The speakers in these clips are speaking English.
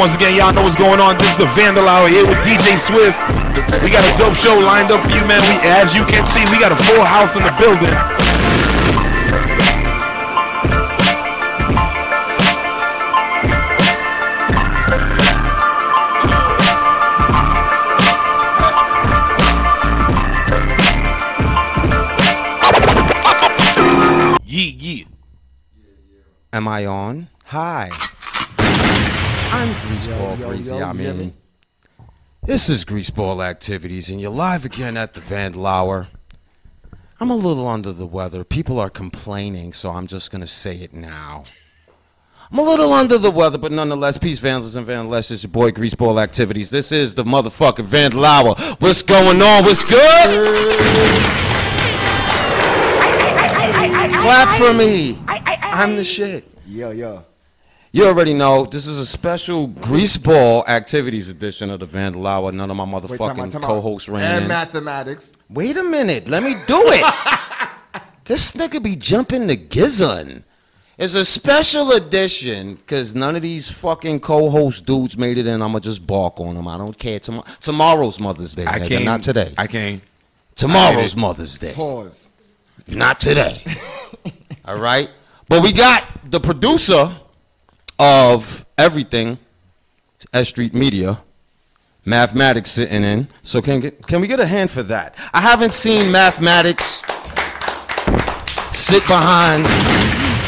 Once again, y'all know what's going on. This is the Vandal Hour here with DJ Swift. We got a dope show lined up for you, man. We, as you can see, we got a full house in the building. Am I on? Hi. I'm Greaseball yo, Crazy. yo, I you hear mean, this is Greaseball Activities, and you're live again at the Vandal Hour. I'm a little under the weather. People are complaining, so I'm just going to say it now. I'm a little under the weather, but nonetheless, peace, vandals, and vandaless. It's your boy Greaseball Activities. This is the motherfucking Vandal Hour. What's going on? What's good? Clap for me. I'm the shit. Yeah, yeah. You already know this is a special greaseball activities edition of the Vandal Hour. None of my Wait, time out, motherfucking time out. co-hosts ran And mathematics. Wait a minute, let me do it. this nigga be jumping the gizzon. It's a special edition because none of these fucking co-host dudes made it in. I'ma just bark on them. I don't care. Tom- tomorrow's Mother's Day, I nigga, came. not today. I came. tomorrow's it. Mother's Day. Pause. Not today. All right. But we got the producer of everything, S Street Media, Mathematics sitting in. So can get, can we get a hand for that? I haven't seen Mathematics sit behind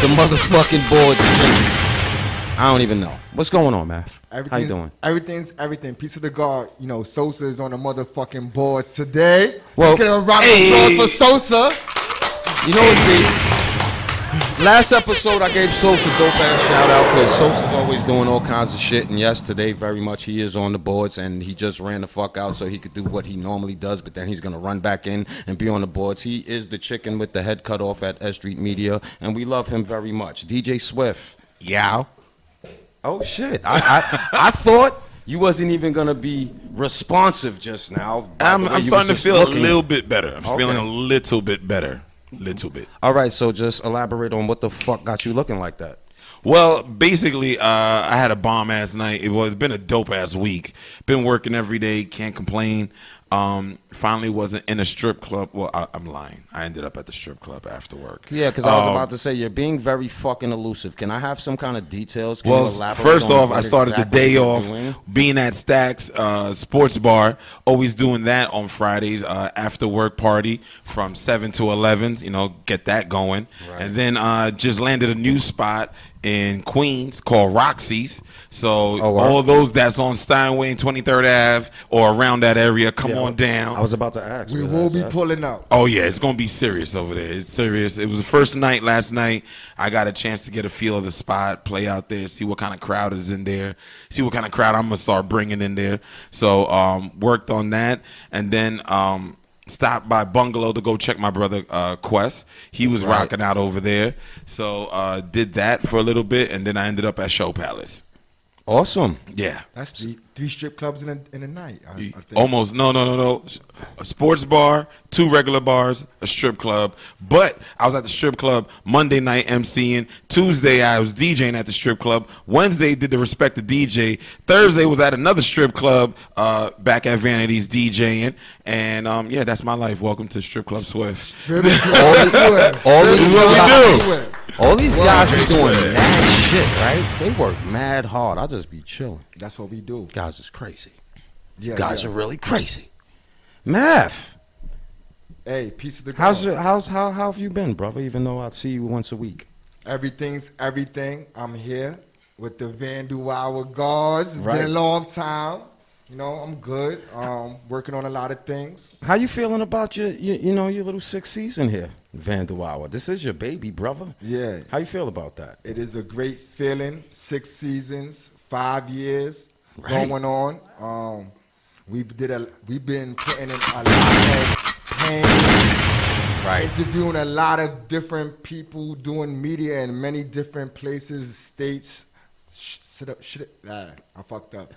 the motherfucking board since I don't even know. What's going on, Math? How you doing? Everything's everything. Piece of the guard. You know, Sosa is on the motherfucking boards today. Well, Get a round of hey. applause for Sosa. You know what's the last episode I gave Sosa dope ass shout out because Sosa's always doing all kinds of shit and yes today very much he is on the boards and he just ran the fuck out so he could do what he normally does but then he's gonna run back in and be on the boards. He is the chicken with the head cut off at S Street Media and we love him very much. DJ Swift. Yow. Oh shit. I I, I thought you wasn't even gonna be responsive just now. I'm, I'm starting to feel looking. a little bit better. I'm Okay. feeling a little bit better. Little bit. All right, so just elaborate on what the fuck got you looking like that. Well, basically, uh, I had a bomb ass night. It was been a dope ass week. Been working every day. Can't complain. Um, finally wasn't in a strip club. Well, I, I'm lying. I ended up at the strip club after work. Yeah, because I was Um, about to say you're being very fucking elusive. Can I have some kind of details? Can Well, elaborate first off, I started exactly the day off doing? being at Stacks uh, Sports Bar. Always doing that on Fridays, uh, after work party from seven to eleven. You know, get that going, and then uh, just landed a new spot in Queens called Roxy's. So Oh, wow. all those that's on Steinway and Twenty Third Ave or around that area, come on down. I was about to ask. We will be at. pulling out. Oh yeah, it's gonna be serious over there. It's serious. It was the first night last night. I got a chance to get a feel of the spot, play out there, see what kind of crowd is in there, see what kind of crowd I'm gonna start bringing in there. So um, worked on that, and then um, stopped by Bungalow to go check my brother uh, Quest. He was Right. rocking out over there, so uh, did that for a little bit, and then I ended up at Show Palace. Awesome. Yeah. That's three, three strip clubs in a, in a night. I, I think. Almost no no no no a sports bar, two regular bars, a strip club. But I was at the strip club Monday night MCing. Tuesday I was DJing at the strip club. Wednesday did the respect to DJ. Thursday was at another strip club uh, back at Vanities DJing. And um, yeah, that's my life. Welcome to Strip Club Swift. Strip club Swift. all Strip these club guys- Swift. All these Well, guys Jay doing mad shit, right? They work mad hard. I just be chilling. That's what we do. Guys is crazy. Yeah, guys yeah. are really crazy. Math. Hey, piece of the How's your, how's how how have you been, brother? Even though I see you once a week. Everything's everything. I'm here with the Van Hour guards. It's Right. been a long time. You know, I'm good. Um, working on a lot of things. How you feeling about your, your you know your little sixth season here, Hour? This is your baby, brother. Yeah. How you feel about that? It is a great feeling. Six seasons, five years Right. going on. Um, we did a. We've been putting in a lot of pain, Right. interviewing a lot of different people, doing media in many different places, states. Sh- Sit up, shit. Ah, I fucked up.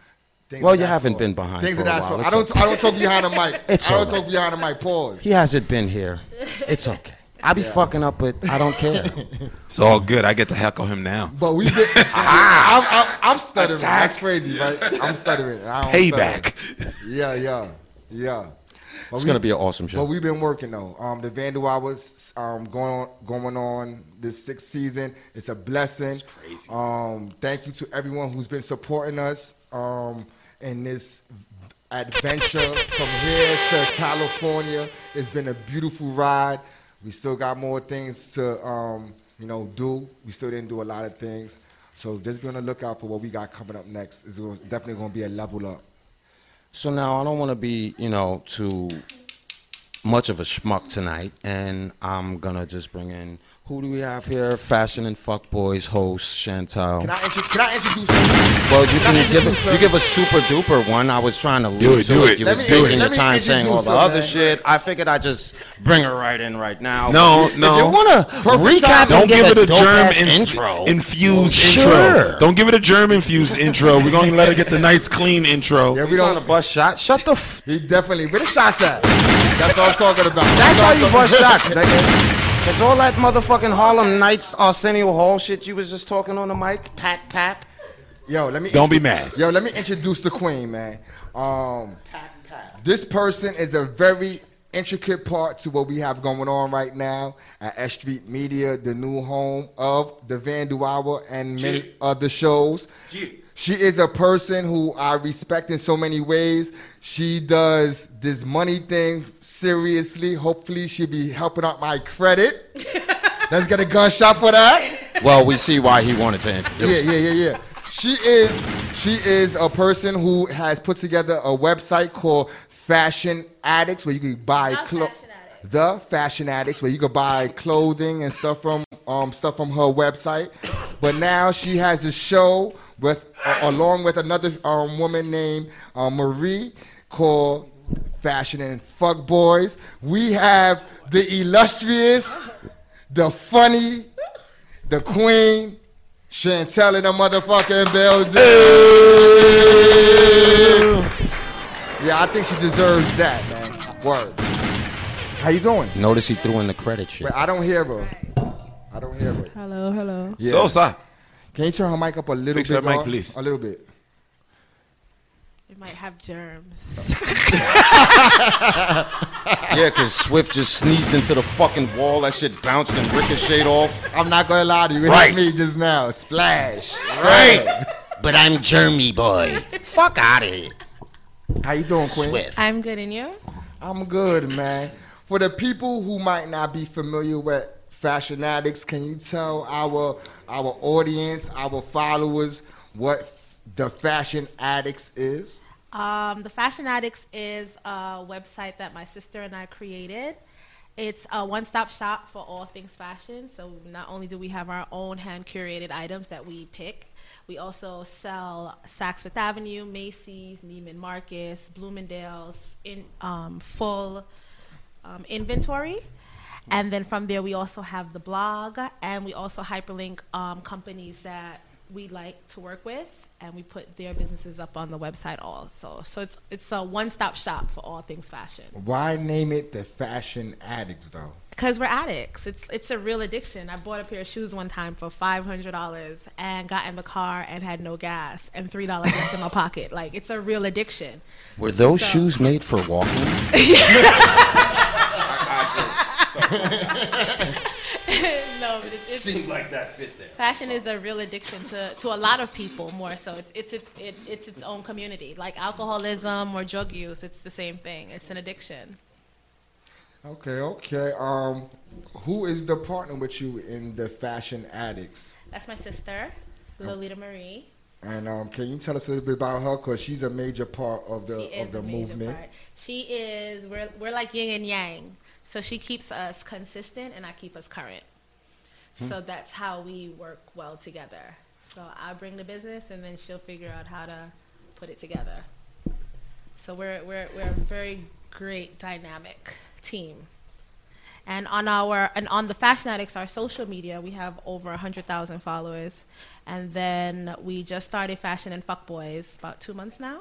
Things Well, you haven't been behind Things a that sort. I don't. I don't talk behind the mic. It's I don't right. talk behind the mic. Pause. He hasn't been here. It's okay. I be fucking up, but I don't care. It's all good. I get to heckle him now. But we been. I'm, I'm, I'm stuttering. That's crazy, right? I'm stuttering. I don't Payback. stutter. Yeah, yeah, yeah. But It's we- gonna be an awesome show. But we've been working though. Um, the Vandal Hours um, going on, going on this sixth season. It's a blessing. crazy. Um, thank you to everyone who's been supporting us um, in this adventure from here to California. It's been a beautiful ride. We still got more things to um, you know do. We still didn't do a lot of things. So just be on the lookout for what we got coming up next. It's definitely going to be a level up. So now I don't want to be, you know, too much of a schmuck tonight, and I'm gonna just bring in who do we have here? Fashion and Fuck Boys host Chantal. Can I, intro- can I introduce? you? well, you can can give introduce a, you give a super duper one. I was trying to lead Do it, to do it. it. You Let was me- taking let your me time saying all introduce the her, other man. shit. I figured I'd just bring her right in right now. No, If no. you want to Perfect recap, time. Don't and give it a germ dope-ass inf- intro. infused Sure. intro. Don't give it a germ infused intro. We're gonna let her get the nice clean intro. Yeah, We we don't don't. bust shot. Shut the. F- He definitely. Where the shots at? That's what I'm talking about. That's how you what I'm bust talking- shots, nigga. Cause all that motherfucking Harlem Nights Arsenio Hall shit you was just talking on the mic, pat pap. Yo, let me. Don't be mad. Yo, let me introduce the queen, man. Um, Pat Pap. this person is a very intricate part to what we have going on right now at S Street Media, the new home of the Van Hour and many Yeah. other shows. Yeah. She is a person who I respect in so many ways. She does this money thing seriously. Hopefully, she'll be helping out my credit. Let's get a gunshot for that. Well, we see why he wanted to introduce. Yeah, yeah, yeah, yeah. She is she is a person who has put together a website called Fashion Addicts, where you can buy The clo- Fashion Addicts. The Fashion Addicts, where you could buy clothing and stuff from um stuff from her website. But now she has a show with uh, along with another um, woman named uh, Marie called Fashion and Fuck Boys. We have the illustrious, the funny, the queen, Chantel in the motherfucking building. Yeah, I think she deserves that, man. Word. How you doing? Notice he threw in the credit shit. Wait, I don't hear her. I don't hear her. Hello, hello. Yeah. Sosa. Can you turn her mic up a little Fix bit? her mic, more? please. A little bit. It might have germs. Yeah, cause Swift just sneezed into the fucking wall. That shit bounced and ricocheted off. I'm not gonna lie to you. It Right. hit me just now. Splash. Right. But I'm Jeremy boy. Fuck out of here. How you doing, Queen? Swift. I'm good, and you? I'm good, man. For the people who might not be familiar with Fashion Addicts, can you tell our our audience, our followers, what the Fashion Addicts is? Um, the Fashion Addicts is a website that my sister and I created. It's a one-stop shop for all things fashion. So not only do we have our own hand-curated items that we pick, we also sell Saks Fifth Avenue, Macy's, Neiman Marcus, Bloomingdale's in um, full um, inventory. And then from there, we also have the blog, and we also hyperlink um, companies that we like to work with, and we put their businesses up on the website also. So it's it's a one-stop shop for all things fashion. Why name it the Fashion Addicts though? Because we're addicts. It's it's a real addiction. I bought a pair of shoes one time for five hundred dollars and got in the car and had no gas and three dollars left in my pocket. Like it's a real addiction. Were those So- shoes made for walking? no, but it's, it's Seemed like that fit there. Fashion is a real addiction to, to a lot of people more so. It's it's it's, it, it's its own community. Like alcoholism or drug use, it's the same thing. It's an addiction. Okay, okay. Um, who is the partner with you in the Fashion Addicts? That's my sister, Lolita Marie. And um, can you tell us a little bit about her? Cause she's a major part of the of the movement. part. She is we're we're like yin and yang. So she keeps us consistent and I keep us current. Hmm. So that's how we work well together. So I bring the business and then she'll figure out how to put it together. So we're we're we're very great dynamic team. And on our and on the Fashion Addicts, our social media, we have over hundred thousand followers. And then we just started Fashion and Fuck Boys about two months now.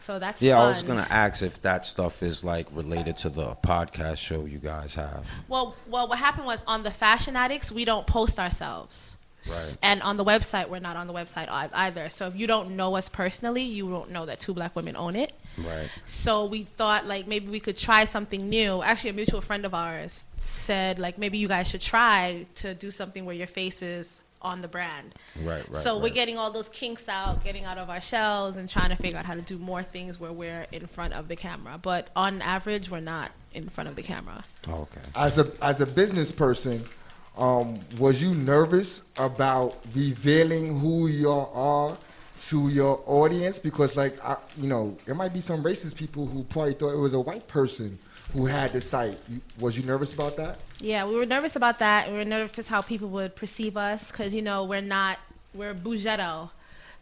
So that's Yeah, fun. I was gonna ask if that stuff is like related to the podcast show you guys have. Well, well, what happened was on the Fashion Addicts, we don't post ourselves. Right. And on the website, we're not on the website either. So if you don't know us personally, you won't know that two black women own it. Right. So we thought like maybe we could try something new. Actually, a mutual friend of ours said like maybe you guys should try to do something where your face is on the brand. Right. Right. so we're getting all those kinks out, getting out of our shells, and trying to figure out how to do more things where we're in front of the camera. But on average, we're not in front of the camera. Oh, okay. As a as a business person, um, was you nervous about revealing who you are to your audience? Because like I, you know, there might be some racist people who probably thought it was a white person who had the site. Was you nervous about that? Yeah, we were nervous about that. We were nervous how people would perceive us because you know we're not we're bougetto,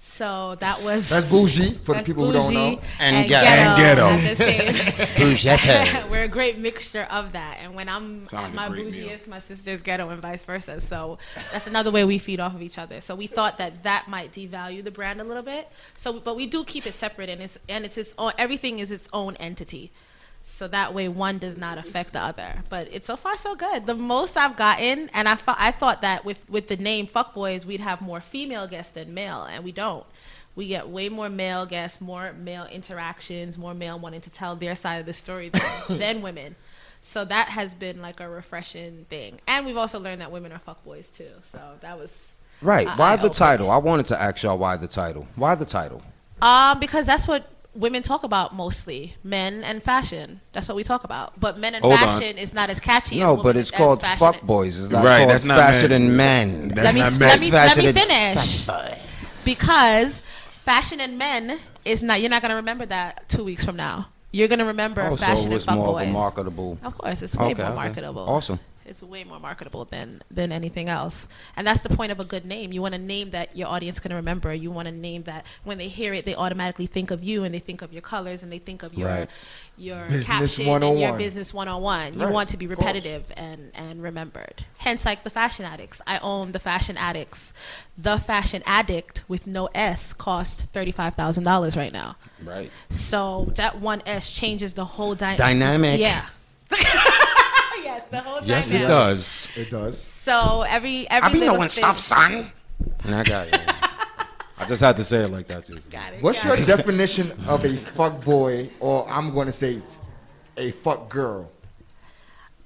so that was That's bougie for the that's people who don't know. And ghetto. ghetto. And ghetto. at the same- Bougetto. we're a great mixture of that. And when I'm Sound at like my a great meal. my sister's ghetto, and vice versa. So that's another way we feed off of each other. So we thought that that might devalue the brand a little bit. So, but we do keep it separate, and it's and it's its own. Everything is its own entity. So that way, one does not affect the other. But it's so far so good. The most I've gotten, and I, thought I thought that with with the name Fuckboys, we'd have more female guests than male, and we don't. We get way more male guests, more male interactions, more male wanting to tell their side of the story than, than women. So that has been like a refreshing thing. And we've also learned that women are fuckboys too. So that was Right. I- Why the title? I wanted to ask y'all why the title. Why the title? um because that's what women talk about mostly, men and fashion. That's what we talk about. But men and Hold on. fashion is not as catchy. No, as but it's as called fashion- fuck boys. It's not Right, called that's not fashion men. and men. That's let me not let me let me finish. Because fashion and men is not. You're not gonna remember that two weeks from now. You're gonna remember Oh, so fashion it was and fuck more of boys. marketable. Of course, it's way Okay, more okay. marketable. Awesome. It's way more marketable than than anything else, and that's the point of a good name. You want a name that your audience can remember. You want a name that when they hear it, they automatically think of you, and they think of your colors, and they think of your Right. your Business caption and your business one on one. You Right, want to be repetitive and and remembered. Hence, like the Fashion Addicts. I own the Fashion Addicts. The Fashion Addict with no S cost thirty five thousand dollars right now. Right. So that one S changes the whole dy- Dynamic. Yeah. yes, the whole Yes, it dynamic. does. It does. So every every I be little knowing thing- stuff, son. And I got it. I just had to say it like that, too. Got it. What's got your it. definition of a fuck boy, or I'm going to say a fuck girl?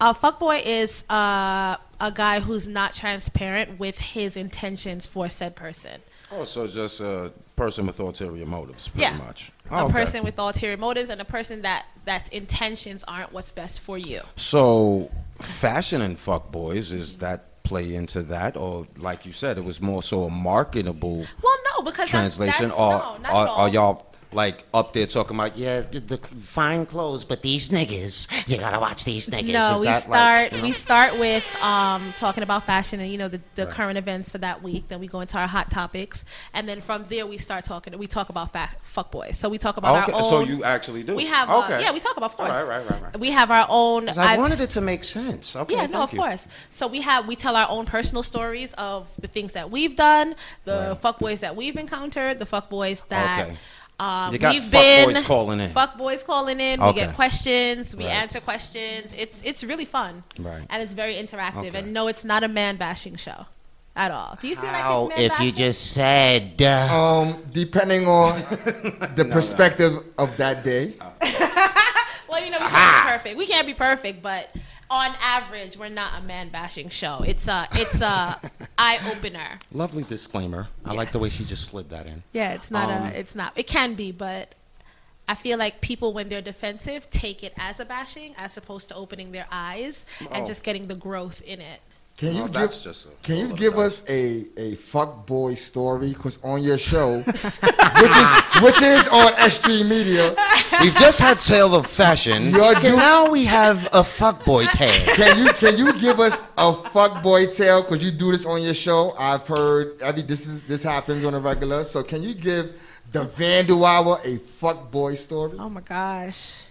A fuck boy is uh, a guy who's not transparent with his intentions for said person. Oh, so just a person with ulterior motives, pretty Yeah. much. a Oh, okay. person with ulterior motives and a person that that's intentions aren't what's best for you. So, fashion and fuck boys is mm-hmm. that play into that, or like you said, it was more so a marketable Well, no, because translation, that's, that's, or no, not are, at all. are y'all like up there talking about yeah, the fine clothes, but these niggas, you gotta watch these niggas. No, Is we that start like, you know? we start with um, talking about fashion and you know the, the current events for that week. Then we go into our hot topics, and then from there we start talking. We talk about fa- fuckboys. So we talk about okay, our own. so you actually do. we have okay. uh, yeah we talk about of course. Right, right, right, right. We have our own I I've- wanted it to make sense. Okay, yeah, no, of you. course. So we have we tell our own personal stories of the things that we've done, the Right. fuckboys that we've encountered, the fuckboys that Okay. Um, You got we've fuckboys been calling in. Fuckboys calling in. We get questions. We Right. answer questions. It's it's really fun. Right. And it's very interactive. Okay. And no, it's not a man bashing show at all. Do you feel How like it's man if you just said, uh, Um, depending on the perspective of that day. Well, you know, we can't be perfect. We can't be perfect, but on average, we're not a man bashing show. It's a it's a eye opener. Lovely disclaimer. I like the way she just slid that in. Yeah, it's not Um, a. It's not. It can be, but I feel like people, when they're defensive, take it as a bashing, as opposed to opening their eyes and Oh. just getting the growth in it. Can you Well, give that's just a Can you give us a a fuck boy story? Because on your show, which is which is on SG Media, We've just had sale of fashion. okay, doing. now we have a fuckboy tale. Can you can you give us a fuck boy tale? Because you do this on your show. I've heard. I mean, this is this happens on a regular. So can you give the Vandal Hour a fuck boy story? Oh my gosh.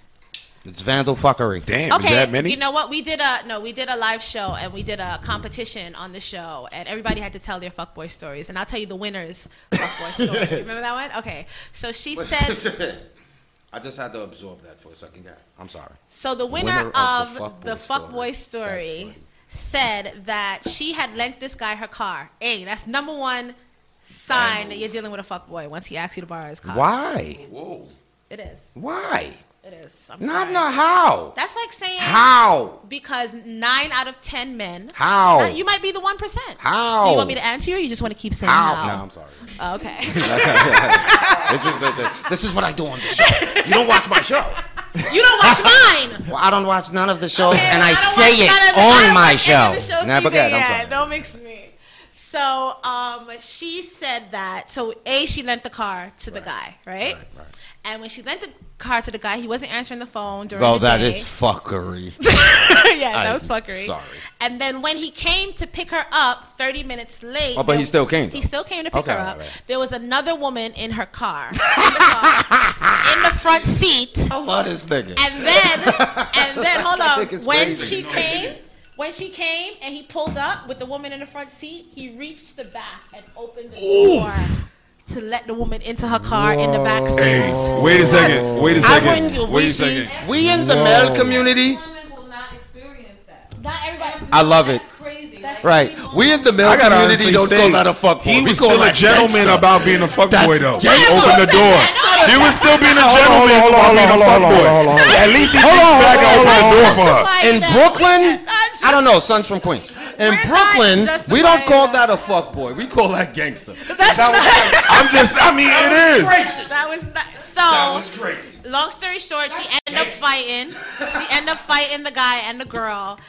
It's vandal fuckery. Damn, Okay, is that many? you know what? We did a no, we did a live show and we did a competition on the show, and everybody had to tell their fuckboy stories. And I'll tell you the winner's fuckboy story. You remember that one? Okay, so she said, I just had to absorb that for a second. Yeah, I'm sorry. So the winner, Winner of, of the the fuckboy fuckboy story. story, said that she had lent this guy her car. A, that's number one sign that you're dealing with a fuckboy once he asks you to borrow his car. Why? Whoa. It is. Why? It is. I'm Not sorry. no how. That's like saying How? because nine out of ten men. How? You might be the one percent. How? Do you want me to answer you, or you just want to keep saying How? how? No, I'm sorry. Oh, okay. this, is the, this is what I do on the show. You don't watch my show. you don't watch mine. Well, I don't watch none of the shows, Okay, and I, don't say it of on my watch any of show. Nah, but either, go ahead, I'm yeah. Don't mix me. So um, she said that. So a she lent the car to the guy, right? right, right? And when she lent the car to the guy, he wasn't answering the phone during Well, the that day. is fuckery. yeah, that I'm was fuckery. sorry. And then when he came to pick her up, 30 minutes late. Oh, but he still came, He still came to pick Okay, her up. right. There was another woman in her car, in the, car, in the front seat. I love this nigga. And then, and then, hold on. When crazy. she came, when she came and he pulled up with the woman in the front seat, he reached the back and opened the door to let the woman into her car in the back seat. Hey, wait a second. Wait a I second. wouldn't- Wait we a second. we in the male community. Women will not experience that. Not everybody. I love it. That's crazy. That's Right. We in the male I gotta community honestly don't say, call that a fuckboy. he was call still a gentleman gangster. about being a fuck boy though. He opened the door. He was still being a gentleman about being a fuckboy. At least he reached back and opened the door for her. In Brooklyn, I don't know, sons from Queens. In We're Brooklyn, we don't call that. a fuck boy. We call that gangster. That's not. I'm just, I mean, it is. That was not. So. crazy. Long story short, she ended up fighting. She ended up fighting the guy and the girl.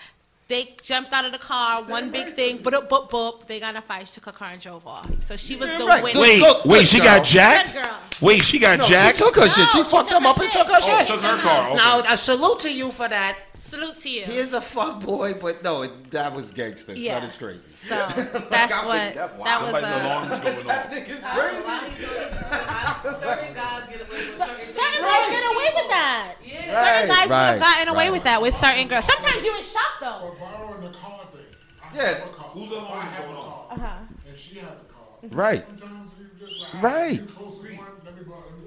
They jumped out of the car. One big thing, but boop boop boop. They got in a fight. She took her car and drove off. So she was the right. witness. Wait, Good- wait, good she girl. got jacked? Good girl. Wait, she got She jacked? took her shit. She No, she fucked took him her up and shit. took her Oh, shit. took her car. Okay. Now, a salute to you for that. Salute to you. He is a fuckboy, but no, it, that was gangster. Yeah. That is crazy. So that's I what that- wow. that was. Somebody's A, alarm is going off. nigga's Certain guys get away with certain certain guys get away with that. Yeah. Certain guys would have gotten away right. with that with certain girls. Sometimes you in shock though. For borrowing the car thing. I Yeah. have a car. Who's If alarm I is have going a off? Uh-huh. And she has a car. Right. Sometimes you just like, Right.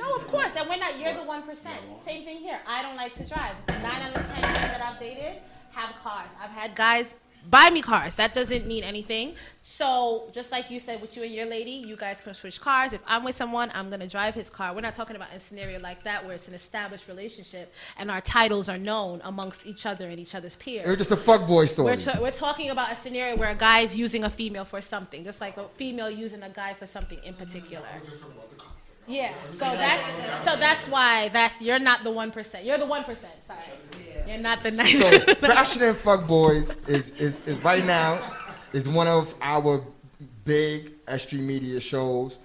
No, of course, and we're not. You're the one percent. Same thing here. I don't like to drive. Nine out of ten men that I've dated have cars. I've had guys buy me cars. That doesn't mean anything. So just like you said with you and your lady, you guys can switch cars. If I'm with someone, I'm gonna drive his car. We're not talking about a scenario like that where it's an established relationship and our titles are known amongst each other and each other's peers. It was just a fuckboy story. We're, ta- we're talking about a scenario where a guy is using a female for something, just like a female using a guy for something in particular. Just talking about the car thing. Yeah, so that's so that's why that's you're not the one percent. You're the one percent. Sorry, you're not the So. Fashion and Fuck Boys is, is, is right now is one of our big S3 media shows.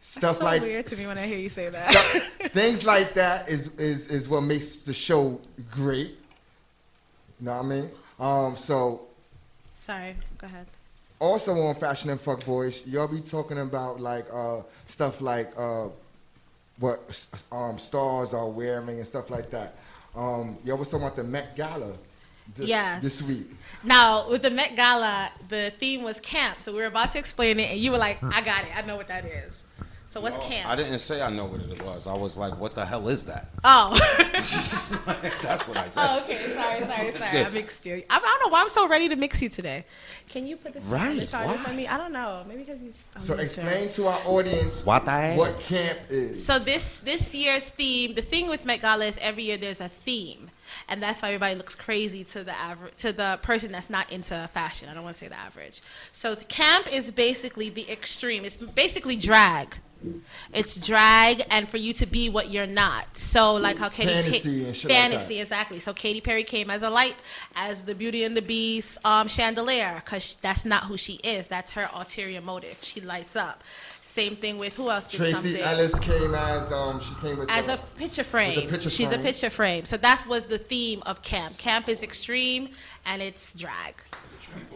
Stuff so like weird to me when I hear you say that. stuff- things like that is, is is what makes the show great. You know what I mean? Um, so Sorry, go ahead. also on Fashion and Fuck Boys, y'all be talking about like uh, stuff like uh, what um, stars are wearing and stuff like that. Um, y'all was talking about the Met Gala this, Yes. this week. Now with the Met Gala, the theme was camp, so we were about to explain it, and you were like, "I got it. I know what that is." So what's camp? I didn't say I know what it was. I was like, what the hell is that? Oh. That's what I said. oh, okay. Sorry, sorry, sorry. I mixed you. I, I don't know why I'm so ready to mix you today. Can you put this on the Right, charger why? for me? I don't know. Maybe because he's. oh, So me too. explain to our audience What the heck? what camp is. So this this year's theme, the thing with Met Gala is every year there's a theme, and that's why everybody looks crazy to the average to the person that's not into fashion. I don't want to say the average. So the camp is basically the extreme. It's basically drag. It's drag, and for you to be what you're not. So like how Katy Fantasy and shit like fantasy exactly. So Katy Perry came as a light, as the Beauty and the Beast um, chandelier, because that's not who she is. That's her ulterior motive. She lights up. Same thing with who else did Tracee something? Ellis came as um she came with as the, a picture frame. picture She's frame. a picture frame. So that was the theme of camp. Camp is extreme and it's drag.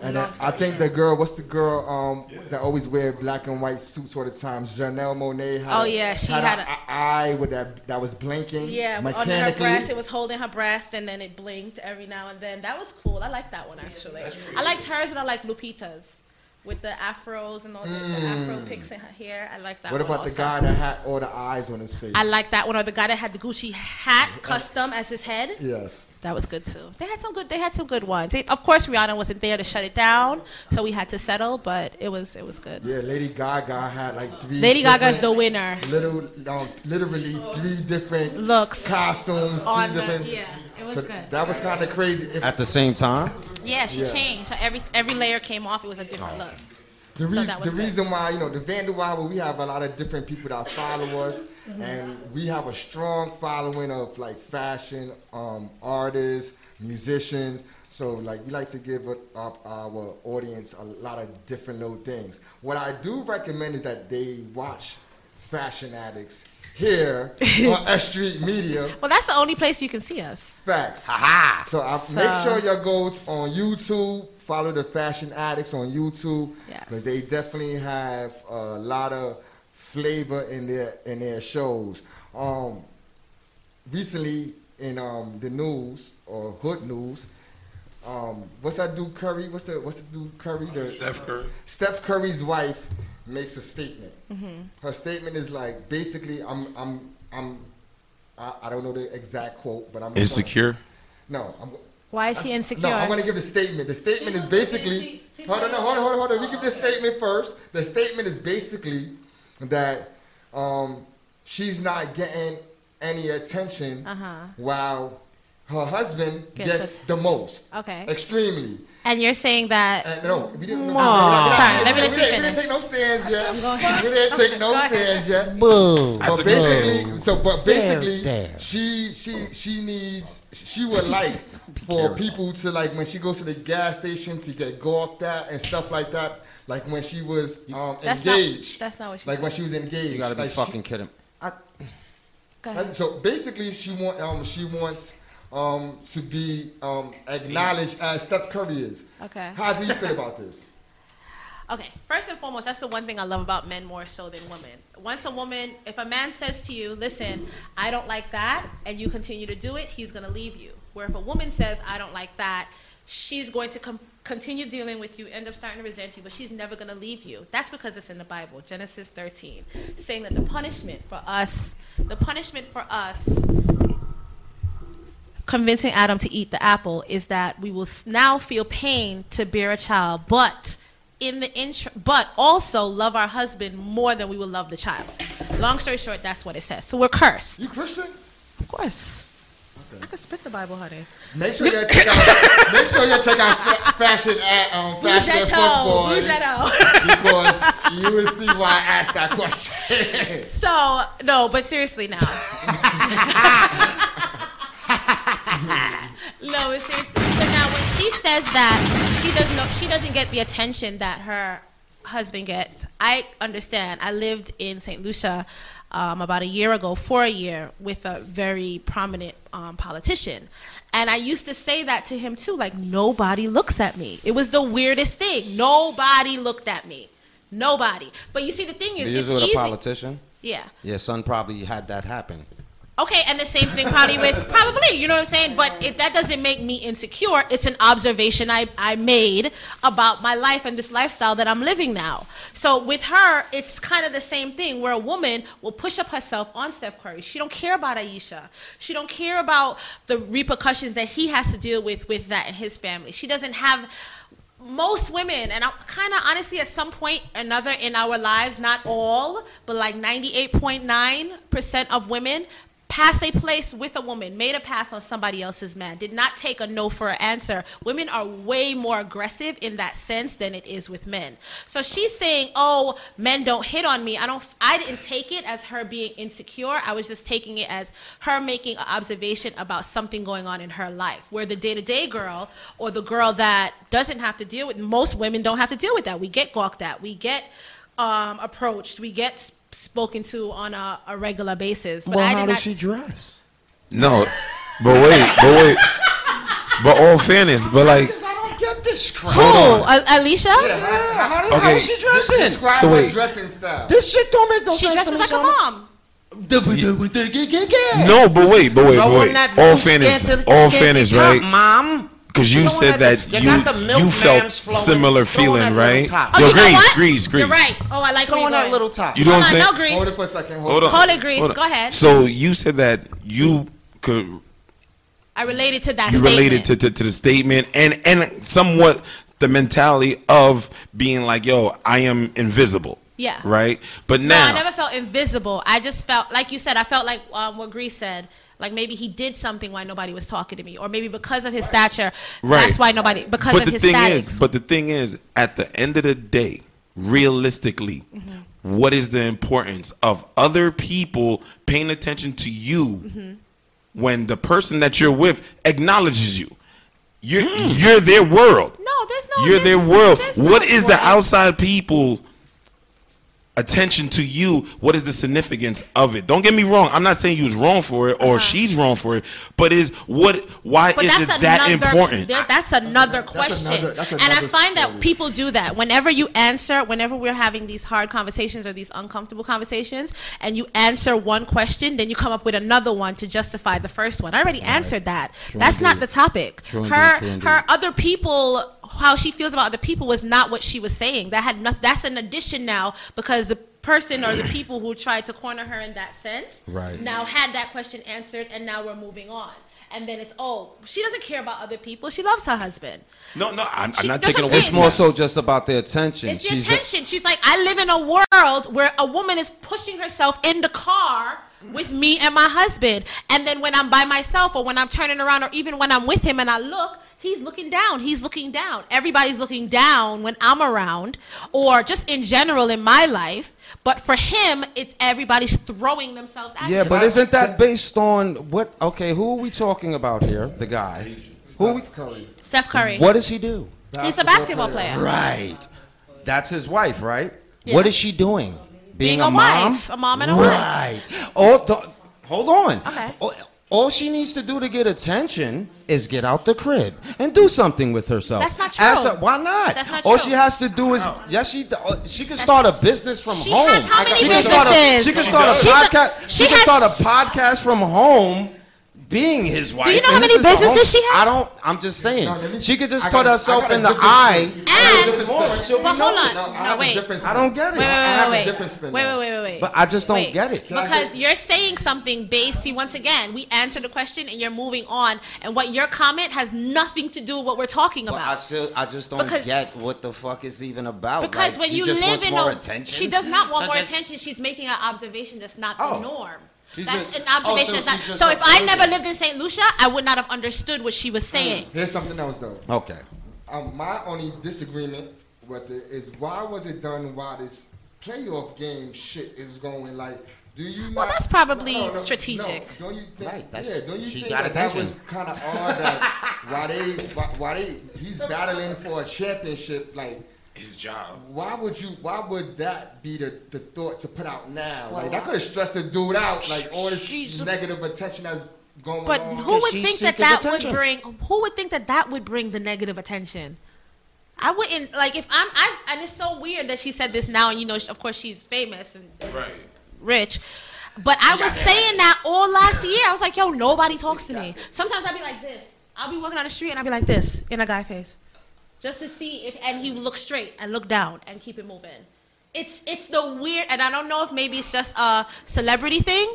And then I think the girl what's the girl um that always wear black and white suits all the time Janelle Monáe had Oh, yeah, she had, had a, a- eye with that that was blinking Yeah, under her breast, it was holding her breast and then it blinked every now and then. That was cool. I like that one actually. I liked hers and I like Lupita's. with the afros and all the, the afro picks in her hair. I like that. Mm. What one about the guy that had all the eyes on his face? I like that one, or the guy that had the Gucci hat custom as his head. Yes. That was good too. They had some good. They had some good ones. They, of course, Rihanna wasn't there to shut it down, so we had to settle. But it was it was good. Yeah, Lady Gaga had like three. Lady Gaga's the winner. Little, um, literally three different Looks. costumes. On three the, different. yeah, it was So good. that was kind of crazy. If- At the same time, Yeah, she Yeah. changed. So every every layer came off. It was a different look. The, So reason, that was the good. reason why, you know, the Vandal Hour, we have a lot of different people that follow us, Mm-hmm. and we have a strong following of like fashion um, artists, musicians. So, like, we like to give up our audience a lot of different little things. What I do recommend is that they watch Fashion Addicts here on S Street Media. Well, that's the only place you can see us. Facts. ha So I, So- make sure you go on YouTube, follow the Fashion Addicts on YouTube, Yes. because they definitely have a lot of flavor in their in their shows. Um, recently in um, the news or hood news, um, what's that dude Curry? What's the what's the dude Curry? The, Steph Curry. Steph Curry's wife makes a statement. Mm-hmm. Her statement is like basically, I'm I'm I'm I, I don't know the exact quote, but I'm Insecure. no, I'm, Why is she insecure? no, I'm going to give the statement. The statement is basically. She- she Hold on, no, hold on, hold on, hold on. We give the statement first. The statement is basically that um, she's not getting any attention Uh-huh. while her husband Gets gets the most. Okay. Extremely. And you're saying that And no, we didn't. No, Mom. Sorry, let me let we you didn't, we didn't take no stands yet. I'm going- We didn't take no stands yet. Boo. I But basically, so but basically, there. she she she needs she would like for people to like when she goes to the gas station to get gawked at and stuff like that. Like when she was um, That's not- engaged. that's not what she Like said. when she was engaged. You gotta be like she- fucking kidding. I, Go ahead. so basically, she want um she wants um to be um acknowledged as Steph Curry is. Okay. How do you feel about this? Okay, first and foremost, that's the one thing I love about men more so than women. Once a woman, if a man says to you, listen, I don't like that, and you continue to do it, he's gonna leave you. Where if a woman says, I don't like that, she's going to com- continue dealing with you, end up starting to resent you, but she's never gonna leave you. That's because it's in the Bible, Genesis 13, saying that the punishment for us, the punishment for us convincing Adam to eat the apple is that we will now feel pain to bear a child, but in the intro, but also love our husband more than we will love the child. Long story short, that's what it says. So we're cursed. You Christian? Of course. I could spit the Bible, honey. Make sure you check out. make sure you check out fashion at um, fashion and football because you will see why I asked that question. So no, but seriously now. no, it's seriously. So now when she says that she doesn't know, she doesn't get the attention that her husband gets. I understand. I lived in St. Lucia um, about a year ago, for a year, with a very prominent um, politician. And I used to say that to him too, like nobody looks at me. It was the weirdest thing. Nobody looked at me. Nobody. But you see, the thing is, you it's with a politician? Yeah. Your son probably had that happen. Okay, and the same thing probably with probably, you know what I'm saying? But it, that doesn't make me insecure. It's an observation I, I made about my life and this lifestyle that I'm living now. So with her, it's kind of the same thing where a woman will push up herself on Steph Curry. She don't care about Ayesha. She don't care about the repercussions that he has to deal with with that and his family. She doesn't have most women, and kind of honestly, at some point another in our lives, not all, but like 98.9% of women passed a place with a woman, made a pass on somebody else's man, did not take a no for an answer. Women are way more aggressive in that sense than it is with men. So she's saying, "Oh, men don't hit on me." I don't. I didn't take it as her being insecure. I was just taking it as her making an observation about something going on in her life, where the day-to-day girl or the girl that doesn't have to deal with most women don't have to deal with that. We get gawked at. We get um, approached. We get spoken to on a, a regular basis. But I did not. she dress? No, but wait, but wait, but all fairness, but like, Because get this crap. Who? A- Alicia? How, how Okay. is she dressing? Describe So her wait. dressing style. This shit don't make no She sense to dresses me. like a mom. No, but wait, but wait, but wait. All was fairness, all scared fairness, right? Mom. Because you Go on said that- that you you got the milk you felt similar feeling, right? top. Oh, Yo, you know Grease, Grease, Grease. You're right. Oh, I like Go where on you're that little top. You know Hold what I'm saying? no, Grease. Hold it for a second. Hold, Hold on. Hold it, Grease. Hold. Go ahead. So you said that you could I related to that you statement. related to, to, to the statement and and somewhat the mentality of being like, yo, I am invisible. Yeah. Right. But No, now, I never felt invisible. I just felt, like you said, I felt like um, what Grease said. Like maybe he did something why nobody was talking to me, or maybe because of his stature, Right. that's why nobody. Because but of the his thing statics. is, but the thing is, at the end of the day, realistically, Mm-hmm. what is the importance of other people paying attention to you Mm-hmm. when the person that you're with acknowledges you? You're you're their world. no, there's no. You're their world. no What is the outside people attention to you? What is the significance of it? Don't get me wrong. I'm not saying you was wrong for it or she's wrong for it, but is what why Uh-huh. But is that's it that important? That's another that's question. another- that's and I another find that people do that. Whenever you answer, whenever we're having these hard conversations or these uncomfortable conversations, and you answer one question, then you come up with another one to justify the first one. I already answered that. that's not the topic. True indeed, her true indeed. her other people how she feels about other people was not what she was saying. That had no, that's an addition now because the person or the people who tried to corner her in that sense Right. now had that question answered and now we're moving on. And then it's oh, she doesn't care about other people. She loves her husband. No, no, I'm, I'm not taking what away. I'm It's more so just about the attention. It's the She's attention. She's like, I live in a world where a woman is pushing herself in the car with me and my husband. And then when I'm by myself or when I'm turning around or even when I'm with him and I look, he's looking down. He's looking down. Everybody's looking down when I'm around or just in general in my life. But for him, it's everybody's throwing themselves at Yeah, him. but isn't that based on what? Okay, who are we talking about here? The guy. Who? are we- Steph Curry. Steph Curry. What does he do? He's a basketball player. Right. That's his wife, right? Yeah. What is she doing? Being a mom? wife, a mom and a wife. Right. Oh, th- hold on. Okay. All, all she needs to do to get attention is get out the crib and do something with herself. That's not true. Ask her- why not? That's not All true. she has to do is yes, she uh, she can start a business from She home. has how many she can start a, businesses? she can start a She's a- podcast. she she can has- start a podcast from home. Being his wife. Do you know how many this is the businesses she has? I don't. I'm just saying. No, me- she could just I put got a- herself I got a in the eye. spin. I got a And- more, spin. and she'll be But hold on. No, I No, wait. different I don't get it. Wait, wait, I wait, a wait, different wait. spin Wait, now. wait, wait, wait. But I just don't Wait. get it. I Because say- you're saying something based, see, once again, we answered the question and you're moving on. And what your comment has nothing to do with what we're talking But I about. still, I just don't Because- get what the fuck is even about. Because Like, when you live in a, attention. she does not want So more attention. She's making an observation that's not the Oh. norm. She's That's just- an observation. oh, so not, so if I observing. never lived in St. Lucia, I would not have understood what she was saying. Here's something else though. Okay. Um, my only disagreement with it is why was it done while this playoff game shit is going? Like, do you? Well, not- that's probably No, no, no. strategic. Don't you think? Right, that's- yeah, don't you she think got that that was kind of odd that why they why, why they he's battling for a championship like. His job. Why would you? Why would that be the, the thought to put out now? Like that could have stressed the dude out. Like all this She's- negative attention that's going But on. who would think that that attention. would bring? Who would think that that would bring the negative attention? I wouldn't like if I'm. I and it's so weird that she said this now, and you know, of course, she's famous and Right. rich. But I was saying that all last year. I was like, yo, nobody talks to me. Sometimes I'd be like this. I'll be walking down the street and I'll be like this in a guy face. Just to see if and he look straight and look down and keep it moving. It's it's the weird and I don't know if maybe it's just a celebrity thing,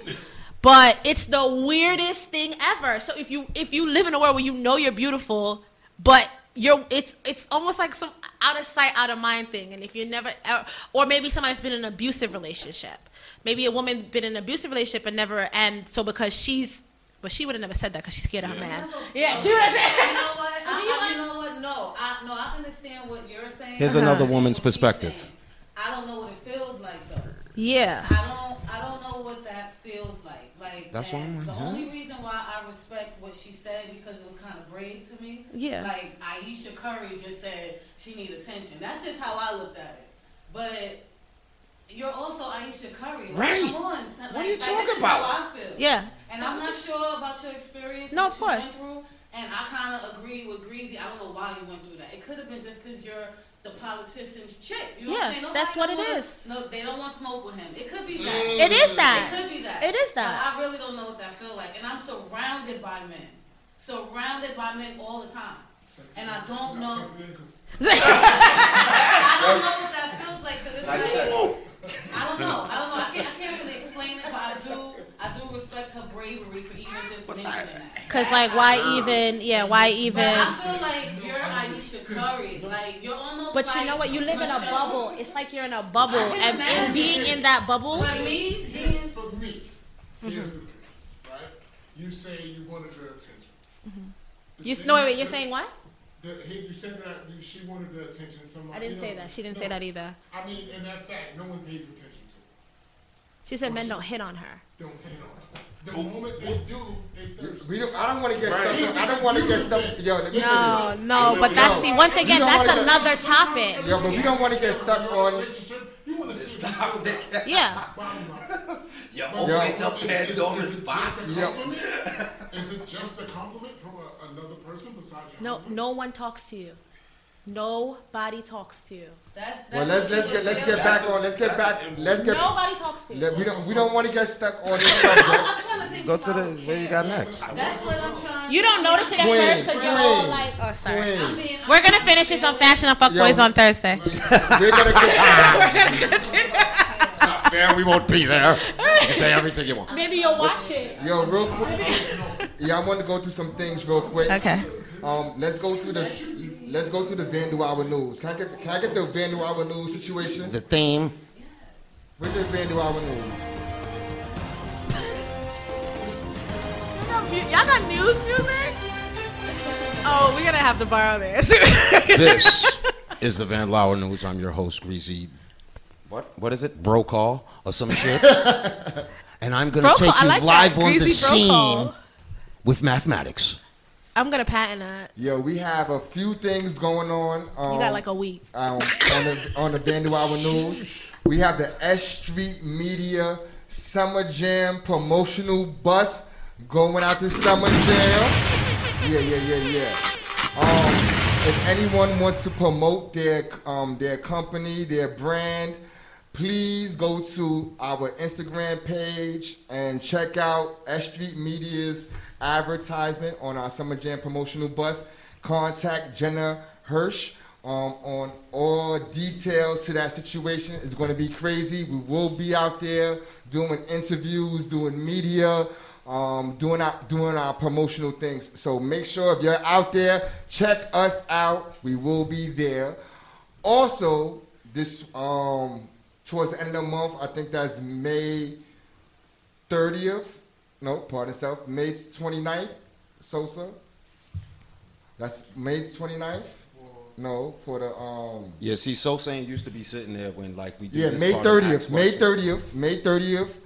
but it's the weirdest thing ever. So if you if you live in a world where you know you're beautiful, but you're it's it's almost like some out of sight out of mind thing and if you're never uh, or maybe somebody's been in an abusive relationship maybe a woman been in an abusive relationship and never and so because she's but she would have never said that because she's scared of her man yeah she would have You said know what? You I, I, you know what? No, I no, I understand what you're saying. Here's I another uh-huh. woman's what she's perspective. saying. I don't know what it feels like though. yeah I don't I don't know what that feels like. Like That's what and I'm the like, huh? only reason why I respect what she said because it was kind of brave to me. Yeah. Like Ayesha Curry just said she need attention. That's just how I looked at it. But you're also Ayesha Curry. Like, Right. Come on. son, What are like, you like, talking this is about? How I feel. yeah And I'm not sure about your experience. No, what of you course. went through, and I kind of agree with Greasy. I don't know why you went through that. It could have been just because you're the politician's chick. You know what Yeah, I'm saying? Nobody that's what don't it wanna- is. No, they don't want smoke with him. It could be that. it is that. It could be that. It is But that. I really don't know what that feel like. And I'm surrounded by men. Surrounded by men all the time. and I don't know. Sex then, 'cause I don't know what that feels like because it's like I don't know. I don't know. I can't. I can't really explain it, but I do. I do respect her bravery for even just mentioning that. Cause like, why even? Yeah, why But even? I feel like you're Ayesha Curry. Like you're almost. But like you know what? You live in a Michelle. bubble. It's like you're in a bubble, I can and, and imagine. being in that bubble. But me being for me, here's Mm-hmm. the thing, right? You say you wanted her attention. The Mm-hmm. You thing no, is wait. You're that- saying what? That- hey, you said that you, she wanted the attention. Somebody, I didn't you say that. She didn't no, say that either. I mean, in that fact, no one pays attention to. She said men don't hit on her. Don't hit on. her. The moment they do, they thirst. We don't, I don't want to get stuck. On, I don't want to get stuck. Yo, let me say No, this. no. But that's Yo, see. Once again, that's another topic. Yo, but we don't want to get stuck on. Relationship, you want to stop it. Yeah. Bottom line. You But- opened but up is- is- Pandora's is box. just a Yo. compliment? Is it just a compliment from a, another person besides your No, husband? no one talks to you. Nobody talks to you. that's. that's Well, let's let's get let's get back on. Let's get back. Let's get. Nobody talks to you. let- We don't we don't want to get stuck on this subject. I'm trying to think. Go to the would where you got next. That's what I'm trying. You don't notice it at Queen, first because you're all like, oh, sorry. I mean, We're gonna finish this on Fashion on Fuckboys Yo. on Thursday. We're gonna get. It's not fair. We won't be there. You say everything you want. Maybe you'll watch it. Yo, real quick. Yeah, I want to go through some things real quick. Okay. Um, let's go through the let's go to the Vandal Hour news. Can I get can I get the Vandal Hour news situation? The theme. Where's the Vandal Hour news? Y'all got news music? Oh, we're gonna have to borrow this. This is the Vandal Hour News. I'm your host, Greasy. What? What is it? Brokaw or some shit. and I'm gonna Brokaw, take I you like that. live on the Greasy Brokaw. scene with mathematics. I'm gonna patent that. Yo, we have a few things going on. Um, You got like a week. um, on the on the Hour news. We have the S Street Media Summer Jam promotional bus going out to Summer Jam. Yeah, yeah, yeah, yeah. Um, if anyone wants to promote their um, their company, their brand, please go to our Instagram page and check out S Street Media's advertisement on our Summer Jam promotional bus. Contact Jenna Hirsch um, on all details to that situation. It's going to be crazy. We will be out there doing interviews, doing media, um, doing our doing our promotional things. So make sure if you're out there, check us out. We will be there. Also, this um, towards the end of the month, I think that's May 30th. No, pardon self. May 29th, Sosa. That's May 29th. No, for the um. Yeah, see, so saying used to be sitting there when like we did Yeah, May part of thirtieth. May thirtieth. May thirtieth.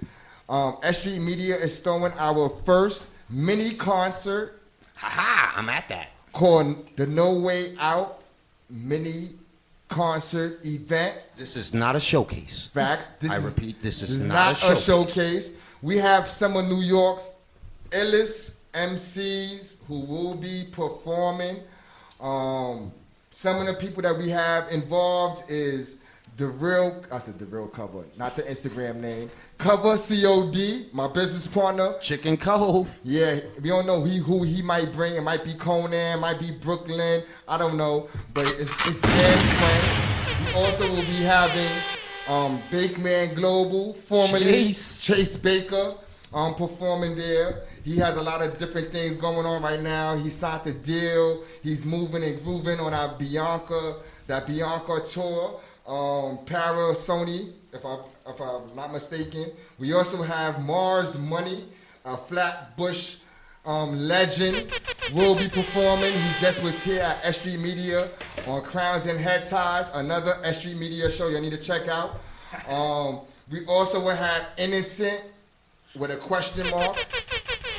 Um, S Street Media is throwing our first mini concert Haha, I'm at that. called the No Way Out Mini Concert Event. This is not a showcase. Facts. This I is, repeat, this is this not a showcase. showcase. We have some of New York's illest MCs who will be performing. Um, some of the people that we have involved is the real, I said the real cover, not the Instagram name. Cover COD, my business partner. Chicken Cove. Yeah, we don't know he, who he might bring. It might be Conan, might be Brooklyn. I don't know, but it's it's Dan friends. We also will be having um, Bakeman Global, formerly Chase. Chase Baker, um, performing there. He has a lot of different things going on right now. He signed the deal. He's moving and grooving on our Bianca, that Bianca tour. Um, Para Sony, if I if I'm not mistaken. We also have Mars Money, a Flatbush um, legend, will be performing. He just was here at Street Media on Crowns and Head Ties, another Street Media show you need to check out. Um, we also will have Innocent with a question mark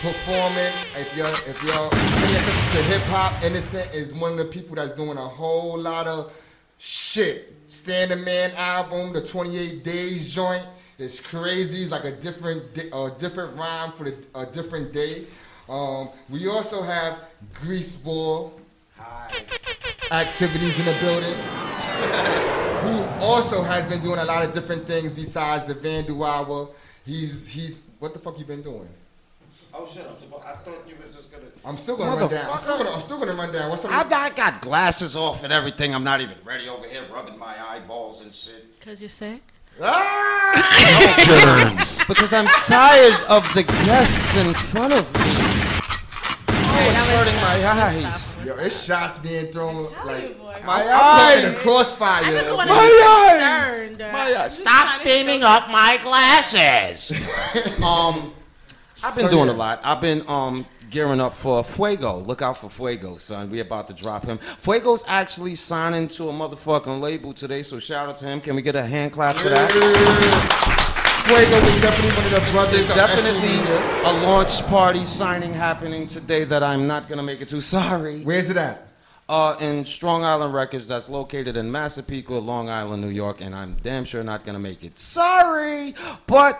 performing. If you're if paying attention to hip hop, Innocent is one of the people that's doing a whole lot of shit. Stand the Man album, the 28 Days joint. It's crazy. It's like a different di- a different rhyme for the, a different day. Um, we also have Greaseball activities in the building. Who also has been doing a lot of different things besides the Vandal Hour. He's he's what the fuck you been doing? Oh shit! I'm supposed. I thought you was just gonna I'm still gonna run down. I'm still gonna, I'm still gonna run down. What's up? I, I got glasses off and everything. I'm not even ready over here rubbing my eyeballs and shit. Cause you're sick. Ah! Germs. Because I'm tired of the guests in front of me. Oh, it's hurting my eyes. Yo, it's shots being thrown like boy. my I'm putting a crossfire. I just want My to be concerned. My eyes. Stop steaming up my glasses. Um, I've been So, doing yeah. a lot. I've been um gearing up for Fuego. Look out for Fuego, son. We about to drop him. Fuego's actually signing to a motherfucking label today, so shout out to him. Can we get a hand clap for that? Fuego is definitely one of the brothers. Definitely a launch party signing happening today that I'm not gonna make it to. Sorry. Where's it at? Uh, in Strong Island Records, that's located in Massapequa, Long Island, New York, and I'm damn sure not gonna make it. Sorry, but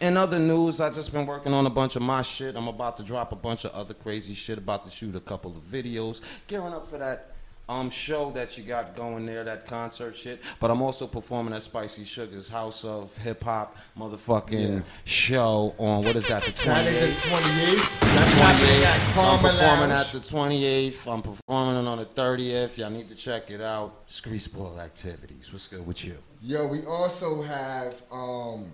in other news, I just been working on a bunch of my shit. I'm about to drop a bunch of other crazy shit. About to shoot a couple of videos, gearing up for that um show that you got going there, that concert shit. But I'm also performing at Spicy Sugar's House of Hip Hop motherfucking Yeah. show on what is that? The 28th. That is the 28th. That's happening at So I'm performing Lounge. at the 28th. I'm performing on the 30th. Y'all need to check it out. Spoil Activities. What's good with you? Yo, we also have um,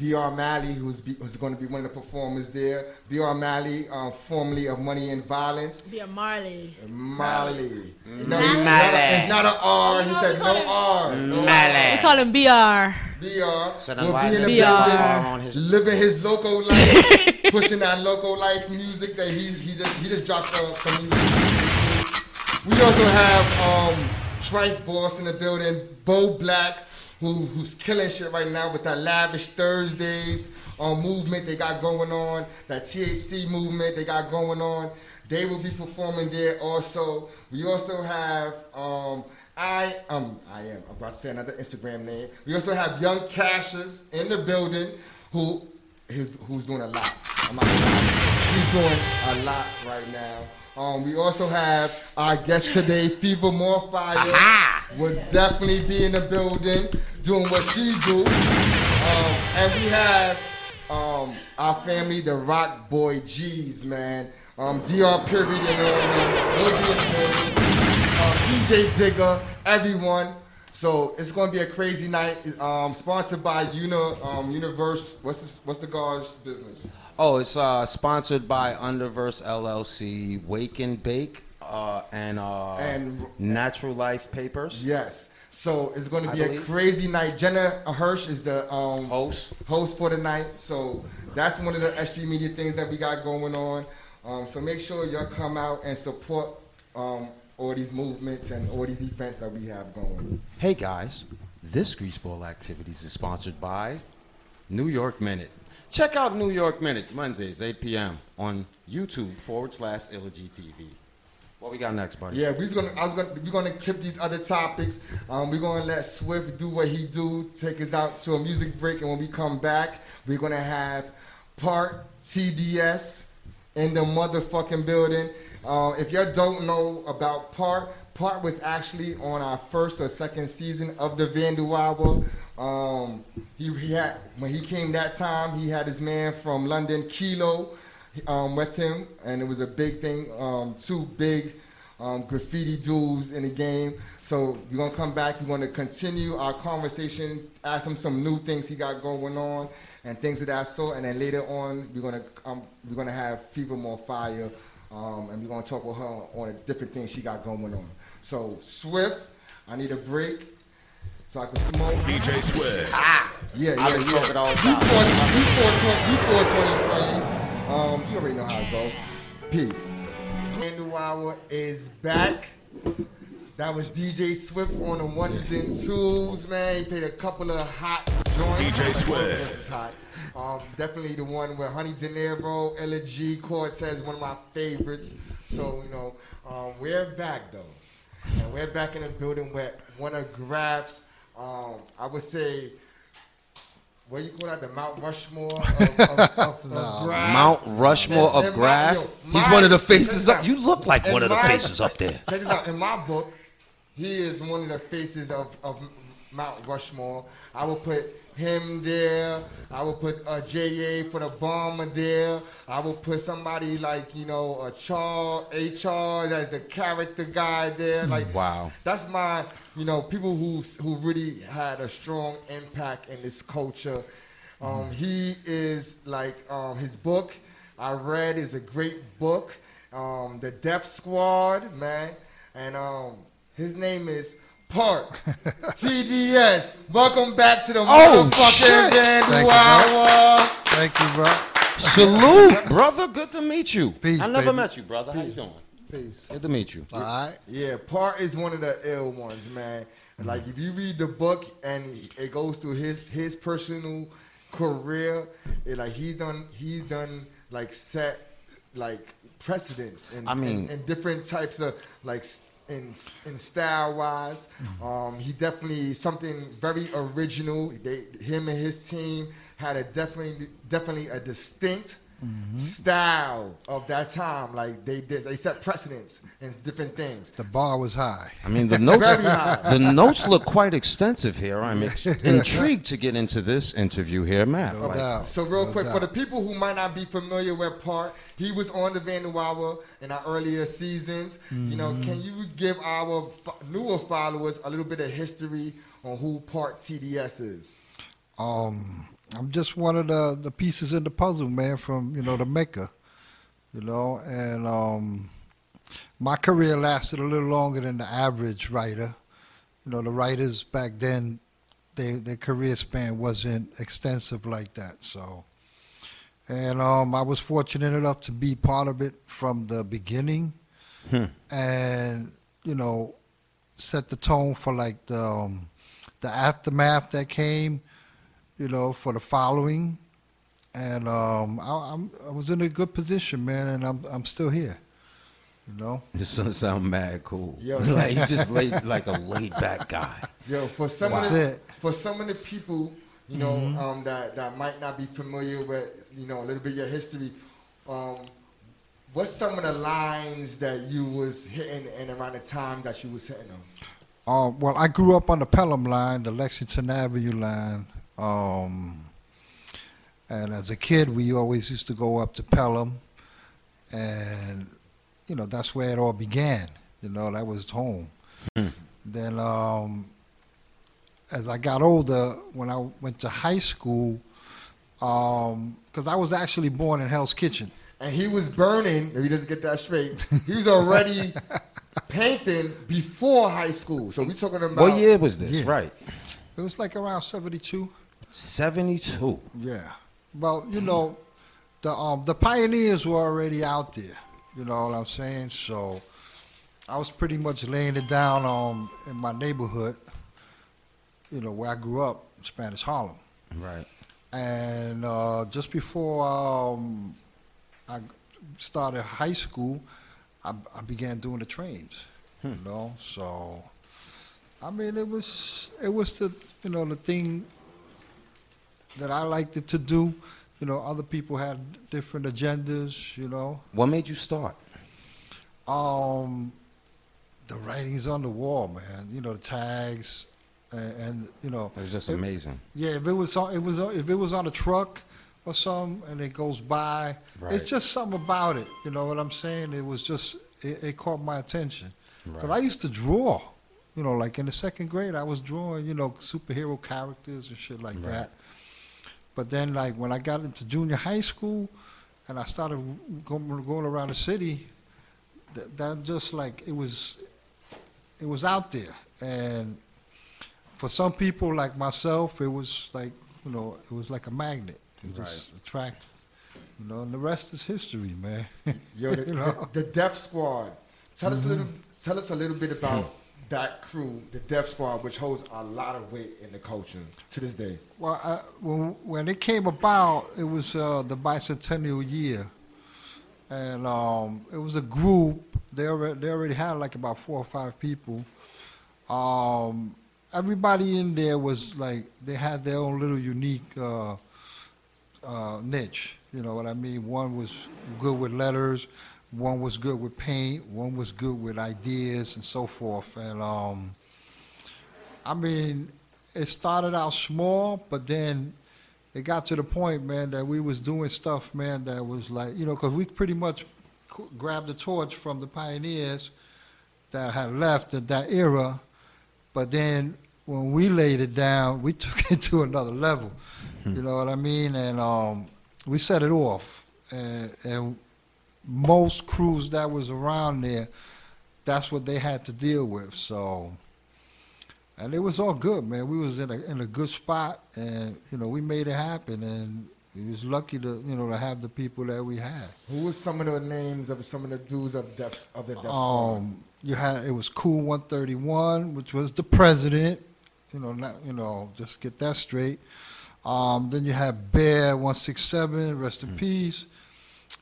B.R. Malley, who's, be, who's going to be one of the performers there. B.R. Malley, um, formerly of Money and Violence. Be a Marley. Malley. Mm. No, it's, not a, it's not an R. He said no R. No We call him BR. B.R. So then will be in the BR building, his- living his local life, pushing that local life music that he he just he just dropped uh, some music. We also have um, Trife Boss in the building, Bo Black, who who's killing shit right now with that lavish Thursdays um, movement they got going on, that THC movement they got going on. They will be performing there also. We also have um, I um I am I'm about to say another Instagram name. We also have Young Cassius in the building who is who's doing a lot. He's doing a lot right now. Um, we also have our guest today, Fever More Fire, will definitely be in the building doing what she do. Um, and we have um, our family, the Rock Boy G's, man. Um, Dr. Period in the building, will in the building. Uh, PJ Digger, everyone. So it's gonna be a crazy night. Um, sponsored by Uni, um, Universe. What's this, what's the guard's business? Oh, it's uh, sponsored by Underverse LLC, Wake and Bake, uh, and, uh, And- Natural Life Papers. Yes. So it's going to be a crazy night. Jenna Hirsch is the um, Host. host for the night. So that's one of the SG Media things that we got going on. Um, so make sure y'all come out and support um, all these movements and all these events that we have going. Hey guys, this Greaseball Activities is sponsored by New York Minute. Check out New York Minute Mondays, 8 p.m. on YouTube forward slash LGTV. What we got next, buddy? Yeah, we're gonna. I was gonna. We're gonna clip these other topics. Um, we're gonna let Swift do what he do. Take us out to a music break, and when we come back, we're gonna have part TDS in the motherfucking building. Um, if y'all don't know about part, part was actually on our first or second season of the Hour. Um, he, he had when he came that time, he had his man from London, Kilo um, with him, and it was a big thing. Um, two big um, graffiti dudes in the game. So we're gonna come back. We're gonna continue our conversation, ask him some new things he got going on, and things of that sort. And then later on, we're gonna um, we're gonna have Fever More Fire, um, and we're gonna talk with her on the different things she got going on. So Swift, I need a break. So I can smoke. DJ Swift. Ah. Yeah, yeah, I've been yeah. smoking all the We 420, we 420, we 420 friendly. Um, you already know how it goes. Peace. Vandal Hour is back. That was DJ Swift on the ones and twos, man. He played a couple of hot joints. DJ Swift. Um, definitely the one with Honey De Niro, Illa Ghee, Cortez, one of my favorites. So, you know, um, we're back though. And we're back in the building with one of Graf's, um, I would say, what you call that, the Mount Rushmore of, of, of, of Graf. Mount Rushmore And- of and my- Graf. yo, He's one of the faces up. out. You look like In one of the faces up there. Check this out. In my book, he is one of the faces of, of Mount Rushmore. I will put him there. I would put uh, J.A. for the bomber there. I would put somebody like, you know, a Char, H.R. as the character guy there. Like, Wow. that's my, you know, people who who really had a strong impact in this culture. Um, he is like um, his book I read is a great book. Um, the Death Squad, man, and um, his name is Part TDS. Welcome back to the Oh, motherfucking shit. Dandy Thank you, Hour. Thank you, bro. Salute, brother. Good to meet you. Peace, I never baby. met you, brother. How you doing? Peace. Good to meet you. All right. Yeah, Part is one of the ill ones, man. Mm-hmm. Like if you read the book and it goes through his his personal career, it like he done he done like set like precedents and I mean- in, in different types of like s- in in style wise. Um, he definitely something very original. They him and his team had a definitely definitely a distinct style of that time. Like they did, they set precedents and different things. The bar was high. I mean, the notes. Very high. the notes look quite extensive here. I'm ex- intrigued to get into this interview here, Matt. No Like, doubt. So real No quick, for the people who might not be familiar with Part, he was on the Vandal Hour in our earlier seasons. You know, Mm-hmm. can you give our fo- newer followers a little bit of history on who Part TDS is? Um, I'm just one of the, the pieces in the puzzle, man, from, you know, the Mecca. You know, and um, my career lasted a little longer than the average writer. You know, the writers back then, they, their career span wasn't extensive like that. So, and um, I was fortunate enough to be part of it from the beginning, and you know, set the tone for like the um, the aftermath that came. You know, for the following, and um, I, I'm I was in a good position, man, and I'm I'm still here. You know. This doesn't sound mad cool. Yo. like he's just laid, like a laid back guy. Yo, for some That's of the, for some of the people, you know, um, that that might not be familiar with, you know, a little bit of your history. Um, what's some of the lines that you was hitting and around the time that you was hitting them? Uh, well, I grew up on the Pelham line, the Lexington Avenue line. Um, and as a kid, we always used to go up to Pelham. And, you know, that's where it all began. You know, that was home. Then, um, as I got older, when I went to high school, because I was actually born in Hell's Kitchen. And he was burning. If he doesn't get that straight, he was already painting before high school. So we talking about What year was this? Yeah. Right. It was like around 72. 72. Yeah. Well, you know, the um the pioneers were already out there. You know what I'm saying? So I was pretty much laying it down um in my neighborhood, you know, where I grew up, in Spanish Harlem. Right. And uh, just before um, I started high school, I, I began doing the trains. You know, so I mean, it was it was the you know the thing that I liked it to do. You know, other people had different agendas. You know, What made you start? um, the writings on the wall, man. You know, the tags, and, and you know, It was just it- amazing. yeah, if it was on, it was if it was on a truck or something and it goes by, Right. it's just something about it. You know what I'm saying? It was just it, it caught my attention because Right. I used to draw. You know, like in the second grade, I was drawing you know superhero characters and shit like that. But then, like when I got into junior high school, and I started going, going around the city, that, that just like it was, it was out there, and for some people like myself, it was like you know, it was like a magnet. It just attract, you know, and the rest is history, man. Yo, the, you know? Mm-hmm. the, the Death Squad. Tell us a little. Tell us a little bit about that crew, the Death Squad, which holds a lot of weight in the culture to this day. Well, when when it came about, it was uh, the bicentennial year, and um, it was a group. They already, they already had like about four or five people. Um, everybody in there was like they had their own little unique uh, uh, niche. You know what I mean? One was good with letters, one was good with paint, one was good with ideas and so forth. And um, I mean, it started out small, but then it got to the point, man, that we was doing stuff, man, that was like, you know, because we pretty much grabbed the torch from the pioneers that had left at that era, but then when we laid it down, we took it to another level. You know what I mean? And um, we set it off, and, and most crews that was around there, that's what they had to deal with. So, and it was all good, man. We was in a in a good spot, and you know we made it happen, and we was lucky to you know to have the people that we had. Who was some of the names of some of the dudes of Def of the Def Squad? Um, you had it was Kool 131, which was the president. You know, not you know, just get that straight. Um, then you had Bear 167, rest in peace.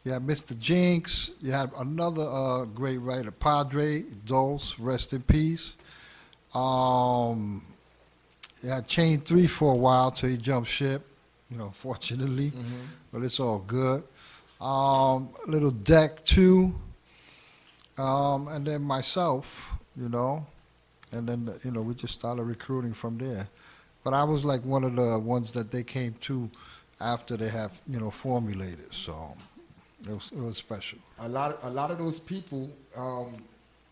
You had Mr. Jinx. You had another uh, great writer, Padre Dose, rest in peace. Um, you had Chain Three for a while till he jumped ship. You know, fortunately, but it's all good. Um, little Deck Two um, and then myself, you know, and then you know we just started recruiting from there. But I was like one of the ones that they came to after they have you know formulated, so it was it was special. a lot a lot of those people um,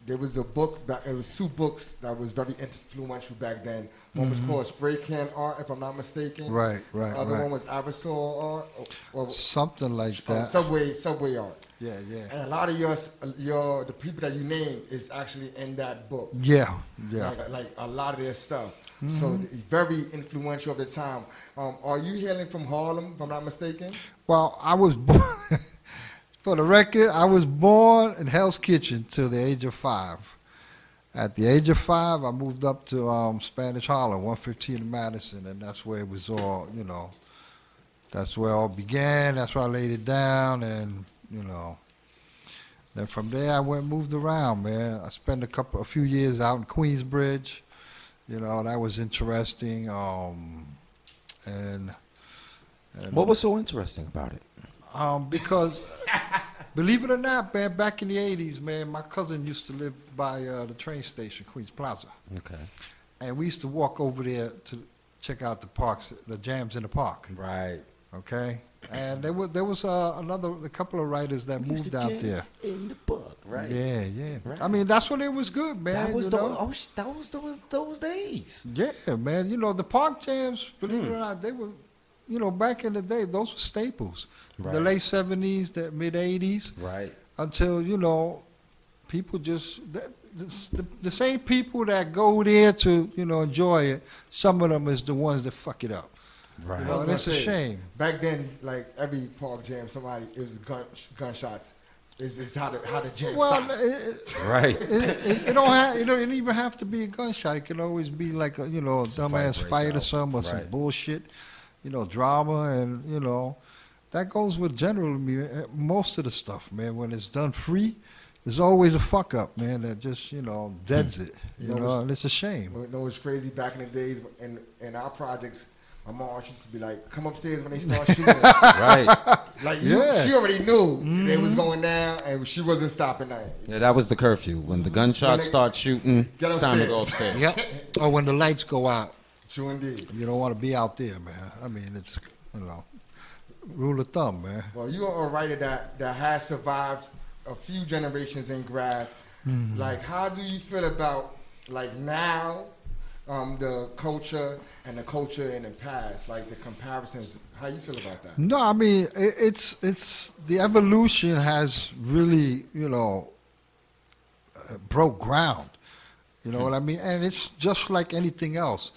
there was a book back it was two books that was very influential back then one was called spray can art if i'm not mistaken Mm-hmm. Right, right, the other right. one was Avasol art or, or Something like uh, that. subway subway art Yeah, yeah, and a lot of your your the people that you named is actually in that book yeah, yeah. like, like a lot of their stuff so Mm-hmm. it's very influential of the time um, are you hailing from harlem if i'm not mistaken Well, I was born. For the record, I was born in Hell's Kitchen till the age of five. At the age of five, I moved up to um, Spanish Harlem, 115 in Madison, and that's where it was all, you know, that's where it all began. That's where I laid it down, and you know, then from there I went and moved around, man. I spent a couple, a few years out in Queensbridge. You know, that was interesting. Um, and, and What was so interesting about it? Um, because believe it or not, man, back in the '80s, man, my cousin used to live by uh, the train station, Queens Plaza, Okay. and we used to walk over there to check out the parks, the jams in the park. Right. Okay, and there was there was uh, another a couple of writers that moved out there. In the book, right? Yeah, yeah. Right. I mean, that's when it was good, man. That was you the oh, that was those those days. Yeah, man. You know, the park jams, believe Hmm. it or not, they were, you know, back in the day, those were staples. The late 70s, the mid 80s, Right. until, you know, people just, the, the, the same people that go there to, you know, enjoy it, some of them is the ones that fuck it up. Right. You know, and it's a say, shame. Back then, like every park jam, somebody it was gun gunshots. Is is how the how the jam Well, stops. it, it, Right. it, it, it don't have, it don't even have to be a gunshot. It can always be like a, you know, a dumbass breaks fight or out. something or some bullshit, you know, drama and, you know, that goes with general mu- uh, most of the stuff, man. When it's done free, there's always a fuck up, man, that just, you know, deads it, you You know, know, and it's a shame. You know, it's crazy back in the days in in our projects. My mom used to be like, "Come upstairs when they start shooting." right. like you, Yeah. she already knew it was going down, and she wasn't stopping that. Yeah, that was the curfew. When the gunshots they- start shooting, Get time to go upstairs. upstairs. Yep. or when the lights go out, True indeed. you don't want to be out there, man. I mean, it's, you know, rule of thumb, man. Well, you are a writer that that has survived a few generations in Graph. Mm-hmm. Like, how do you feel about like now, um, the culture and the culture in the past, like the comparisons? How you feel about that? No, I mean it, it's it's the evolution has really you know uh, broke ground. You know what I mean? And it's just like anything else.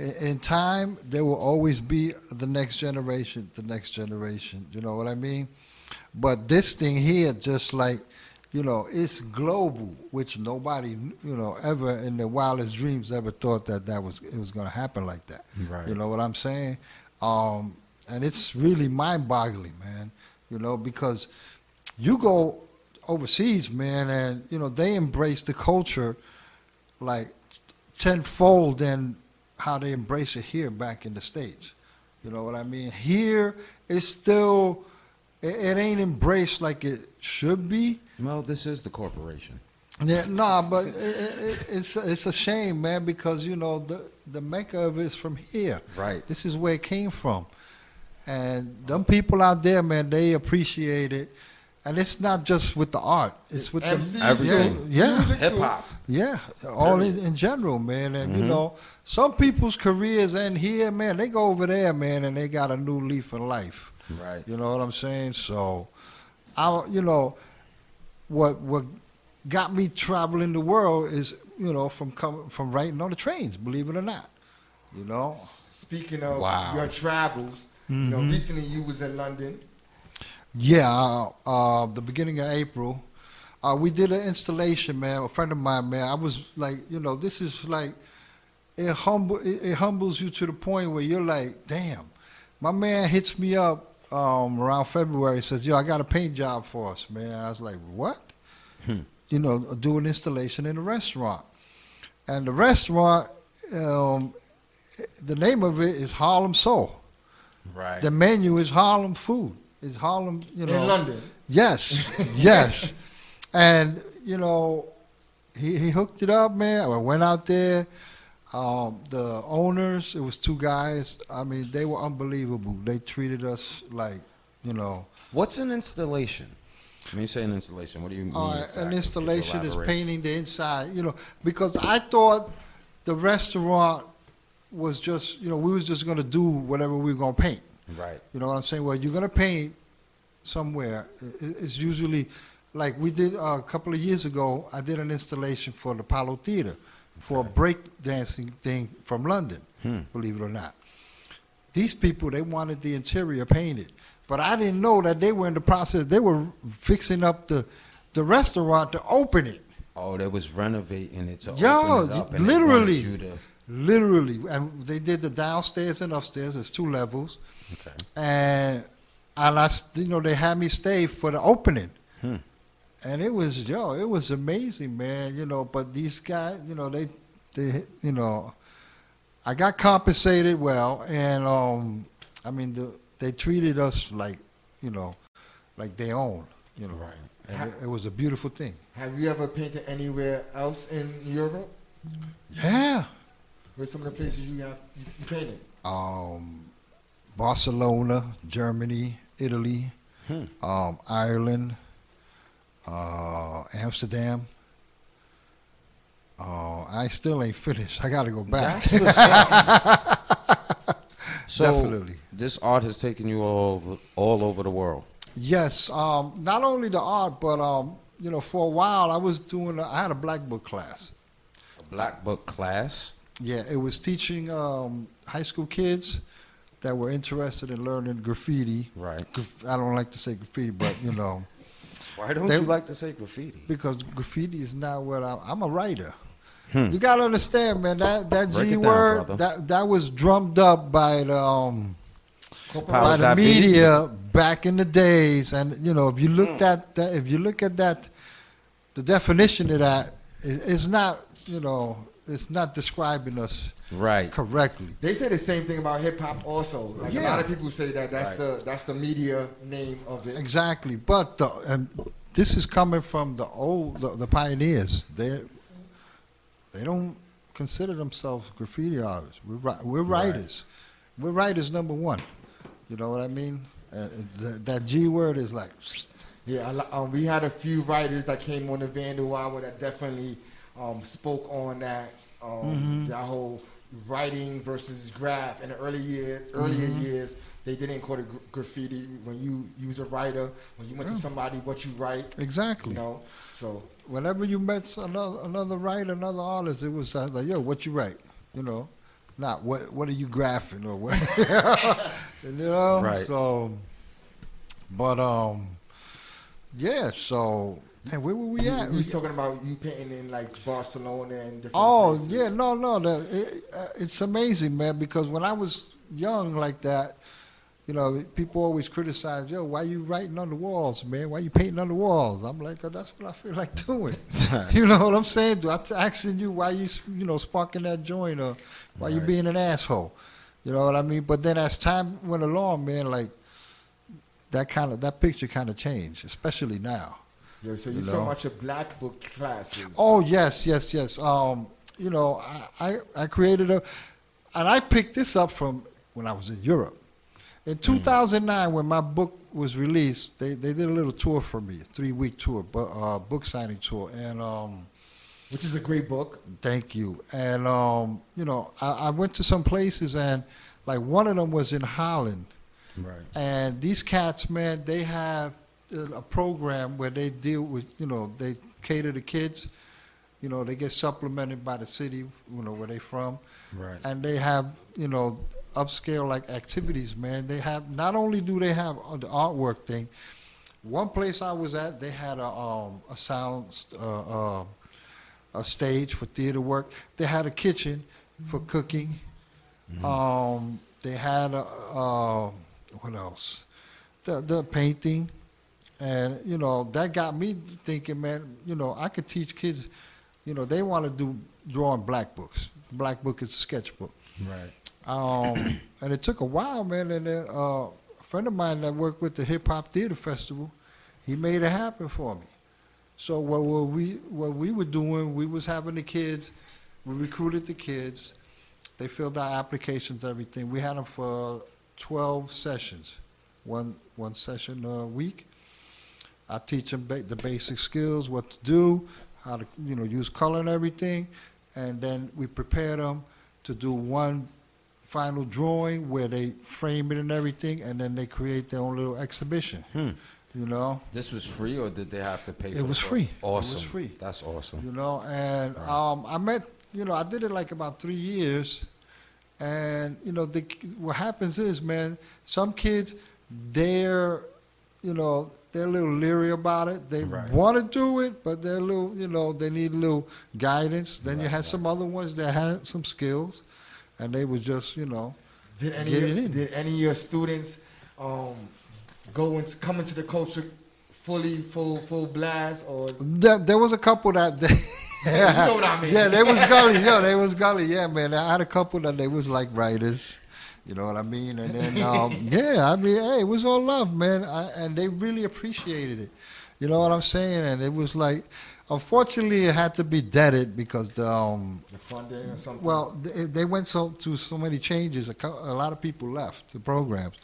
In, in time, there will always be the next generation, the next generation. You know what I mean? But this thing here, just like you know, it's global, which nobody you know ever in their wildest dreams ever thought that that was it was going to happen like that. Right. You know what I'm saying? Um, and it's really mind-boggling, man. You know, because you go overseas, man, and you know they embrace the culture like tenfold than how they embrace it here back in the states. You know what I mean? Here, it's still it, it ain't embraced like it should be. Well, this is the corporation. Yeah, no, but it, it, it's it's a shame, man, because you know the the mecca of it is from here. Right. This is where it came from, and them people out there, man, they appreciate it, and it's not just with the art; it's with MCs, the Everything. Yeah, Music Hip hop. yeah, all in, in general, man. And you mm-hmm. know, some people's careers end here, man. They go over there, man, and they got a new leaf in life. Right. You know what I'm saying? So, I, you know, what what got me traveling the world is, you know, from coming from writing on the trains. Believe it or not, you know. Speaking of Wow. your travels, you know, mm-hmm. recently you was in London. Yeah, uh, uh, the beginning of April, uh, we did an installation, man. A friend of mine, man. I was like, you know, this is like, it humble, it, it humbles you to the point where you're like, damn. My man hits me up um, around February. Says, yo, I got a paint job for us, man. I was like, what? You know, do an installation in a restaurant, and the restaurant, um, the name of it is Harlem Soul. Right. The menu is Harlem food. It's Harlem, you know. In London. Yes, yes. And, you know, he, he hooked it up, man. I went out there. Um, the owners, it was two guys. I mean, they were unbelievable. They treated us like, you know, What's an installation? When you say an installation, what do you mean? uh, exactly? an installation is painting the inside, you know, because I thought the restaurant was just, you know, we was just going to do whatever we were going to paint. Right. You know what I'm saying? Well, you're gonna paint somewhere. It's usually like we did uh, a couple of years ago. I did an installation for the Apollo Theater for a break dancing thing from London. Believe it or not, these people they wanted the interior painted, but I didn't know that they were in the process. They were fixing up the the restaurant to open it. Oh, they was renovating it to Yo, open it up, literally. to- Literally, and they did the downstairs and upstairs. There's two levels. Okay. and and I, you know, they had me stay for the opening, Hmm. and it was yo, it was amazing, man. You know, but these guys, you know, they, they, you know, I got compensated well, and um, I mean, the, they treated us like, you know, like they own, you know, Right. and it, it was a beautiful thing. Have you ever painted anywhere else in Europe? Yeah. Where's some of the places you have you, you painted? um, Barcelona, Germany, Italy, Hmm. um, Ireland, uh, Amsterdam. Uh, I still ain't finished. I got to go back. So Definitely. this art has taken you all over, all over the world. yes, um, not only the art, but um, you know, for a while I was doing. A, I had a black book class. A black book class. Yeah, it was teaching um, high school kids that were interested in learning graffiti. Right. Graf- I don't like to say graffiti, but you know. Why don't They- you like to say graffiti? because graffiti is not what I, I'm a writer. You gotta understand, man. That that Hmm. Break G it down, word that that was drummed up by the um, by the media back in the days, and you know if you look Hmm. at that, if you look at that, the definition of that is it's not you know it's not describing us Right. correctly. They say the same thing about hip hop also. Like a lot of people say that that's Right. the that's the media name of it. Exactly, but the, and this is coming from the old the, the pioneers. They they don't consider themselves graffiti artists. We're we're writers. We're writers number one. You know what I mean? Uh, that, that G word is like Yeah, um, we had a few writers that came on the Vandal Hour that definitely um, spoke on that um, that whole writing versus graph. In the early year, earlier years, they didn't call it graffiti. When you use a writer, when you went to somebody, what you write, exactly. you know. So Whenever you met another another writer, another artist, it was uh, like, yo, what you write? You know, not what what are you graphing or what? you know, Right. So, but um, yeah. So, man, where were we at? you was talking about you painting in like Barcelona and different Oh places. yeah, no, no, the, it, uh, it's amazing, man. Because when I was young like that, you know, people always criticize, yo, why you writing on the walls, man? Why you painting on the walls? I'm like, oh, that's what I feel like doing. you know what I'm saying? I'm asking you why you, you know, sparking that joint or why you being an asshole. You know what I mean? But then as time went along, man, like that kind of that picture kind of changed, especially now. Yeah, so you, You so know. much of black book classes. Oh yes, yes, yes. Um, you know, I, I I created a, and I picked this up from when I was in Europe. In 2009, when my book was released, they, they did a little tour for me, a three week tour, bu- uh, book signing tour, and um, which is a great book. Thank you. And um, you know, I, I went to some places, and like one of them was in Holland. Right. And these cats, man, they have a program where they deal with, you know, they cater to kids. You know, they get supplemented by the city, you know, where they from. Right. And they have, you know, upscale like activities, man. They have not only do they have uh, the artwork thing. One place I was at, they had a um, a sound uh, uh, a stage for theater work. They had a kitchen for cooking. Um, they had a, uh, what else? The the painting, and you know that got me thinking, man. You know I could teach kids. You know they want to do drawing black books. Black book is a sketchbook. Right. Um, and it took a while, man. And then uh, a friend of mine that worked with the Hip Hop Theater Festival, he made it happen for me. So what, what we what we were doing, we was having the kids, we recruited the kids, they filled out applications, everything. We had them for 12 sessions, one one session a week. I teach them ba- the basic skills, what to do, how to you know use color and everything, and then we prepare them to do one final drawing where they frame it and everything, and then they create their own little exhibition. Hmm. You know. This was free, or did they have to pay? For It for was the free. It was Awesome. free. That's awesome. You know, and um, I met, you know, I did it like about three years, and you know, the, what happens is, man, some kids, they're, you know, they're a little leery about it. They Right. want to do it, but they're a little, you know, they need a little guidance. Then you had some other ones that had some skills, and they were just, you know, Did any get of, it in. did any of your students um, go into come into the culture fully full full blast or There, there was a couple that. They, You know what I mean. Yeah, they was gully. Yeah, they was gully. Yeah, man. I had a couple that they was like writers. You know what I mean? And then, um, yeah, I mean, hey, it was all love, man. I, and they really appreciated it. You know what I'm saying? And it was like, unfortunately, it had to be deaded because the, um, the funding or something? well, they, they went so through so many changes. A, co- a lot of people left the programs,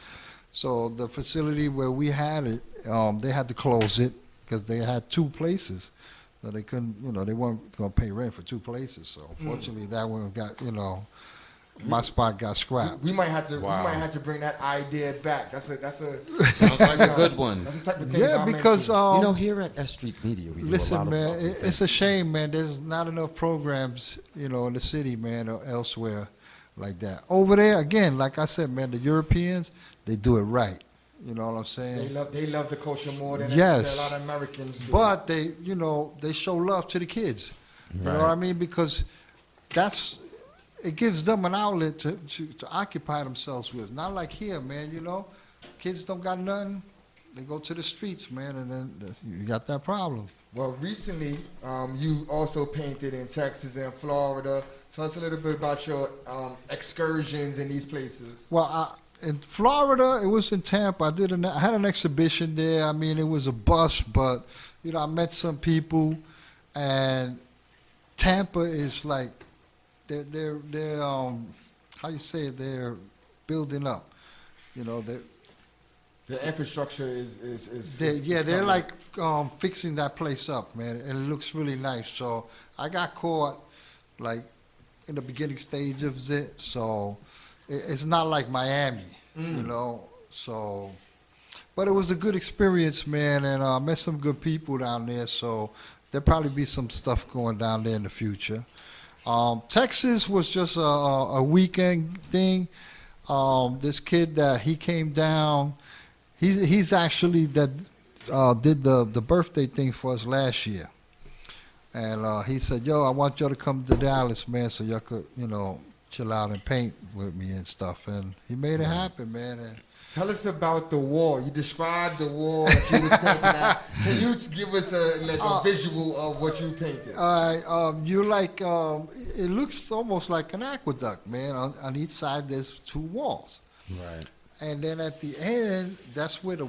so the facility where we had it, um, they had to close it because they had two places that they couldn't. You know, they weren't going to pay rent for two places. So unfortunately, that one got. You know, my spot got scrapped. we might have to Wow. we might have to bring that idea back. That's a that's a Sounds like a good one. That's the type of thing Yeah, because um, you know, here at S Street Media, we do a lot Listen, of man, it, it's a shame, man. There's not enough programs, you know, in the city, man, or elsewhere like that. Over there, again, like I said, man, the Europeans, they do it right. You know what I'm saying? they love they love the culture more than Yes. a lot of Americans do. But they, you know, they show love to the kids. You know what I mean? Because that's it gives them an outlet to, to, to occupy themselves with. Not like here, man. You know, kids don't got nothing. They go to the streets, man, and then the, you got that problem. Well, recently, um, you also painted in Texas and Florida. Tell us a little bit about your um, excursions in these places. Well, I, in Florida, it was in Tampa. I did an, I had an exhibition there. I mean, it was a bust, but you know, I met some people, and Tampa is like they're they're, they're um how you say it? They're building up. You know, they The infrastructure is is, is, they is yeah they're like um fixing that place up, man, and it looks really nice. So I got caught like in the beginning stage of it, so it, it's not like Miami, you know. So, but it was a good experience, man, and uh, I met some good people down there. So there'll probably be some stuff going down there in the future. Um, Texas was just a, a weekend thing. Um, this kid that he came down, he's he's actually that uh, did the the birthday thing for us last year, and uh, he said, "Yo, I want y'all to come to Dallas, man, so y'all could you know chill out and paint with me and stuff." And he made it happen, man. And Tell us about the wall. You described the wall that you was painting at. Can you give us a like a Uh, visual of what you painted? All right, um, you like um, it looks almost like an aqueduct, man. On, on each side, there's two walls, Right. and then at the end, that's where the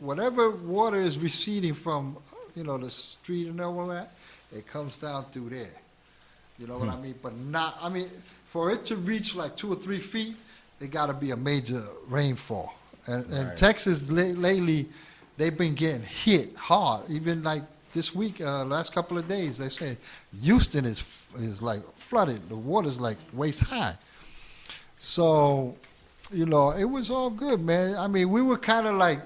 whatever water is receding from you know, the street and all that, it comes down through there. You know what I mean? But not, I mean, for it to reach like two or three feet, it got to be a major rainfall. And, and Texas la- lately, they've been getting hit hard. Even like this week, uh, last couple of days, they say Houston is is like flooded. The water's like waist high. So, you know, it was all good, man. I mean, we were kind of like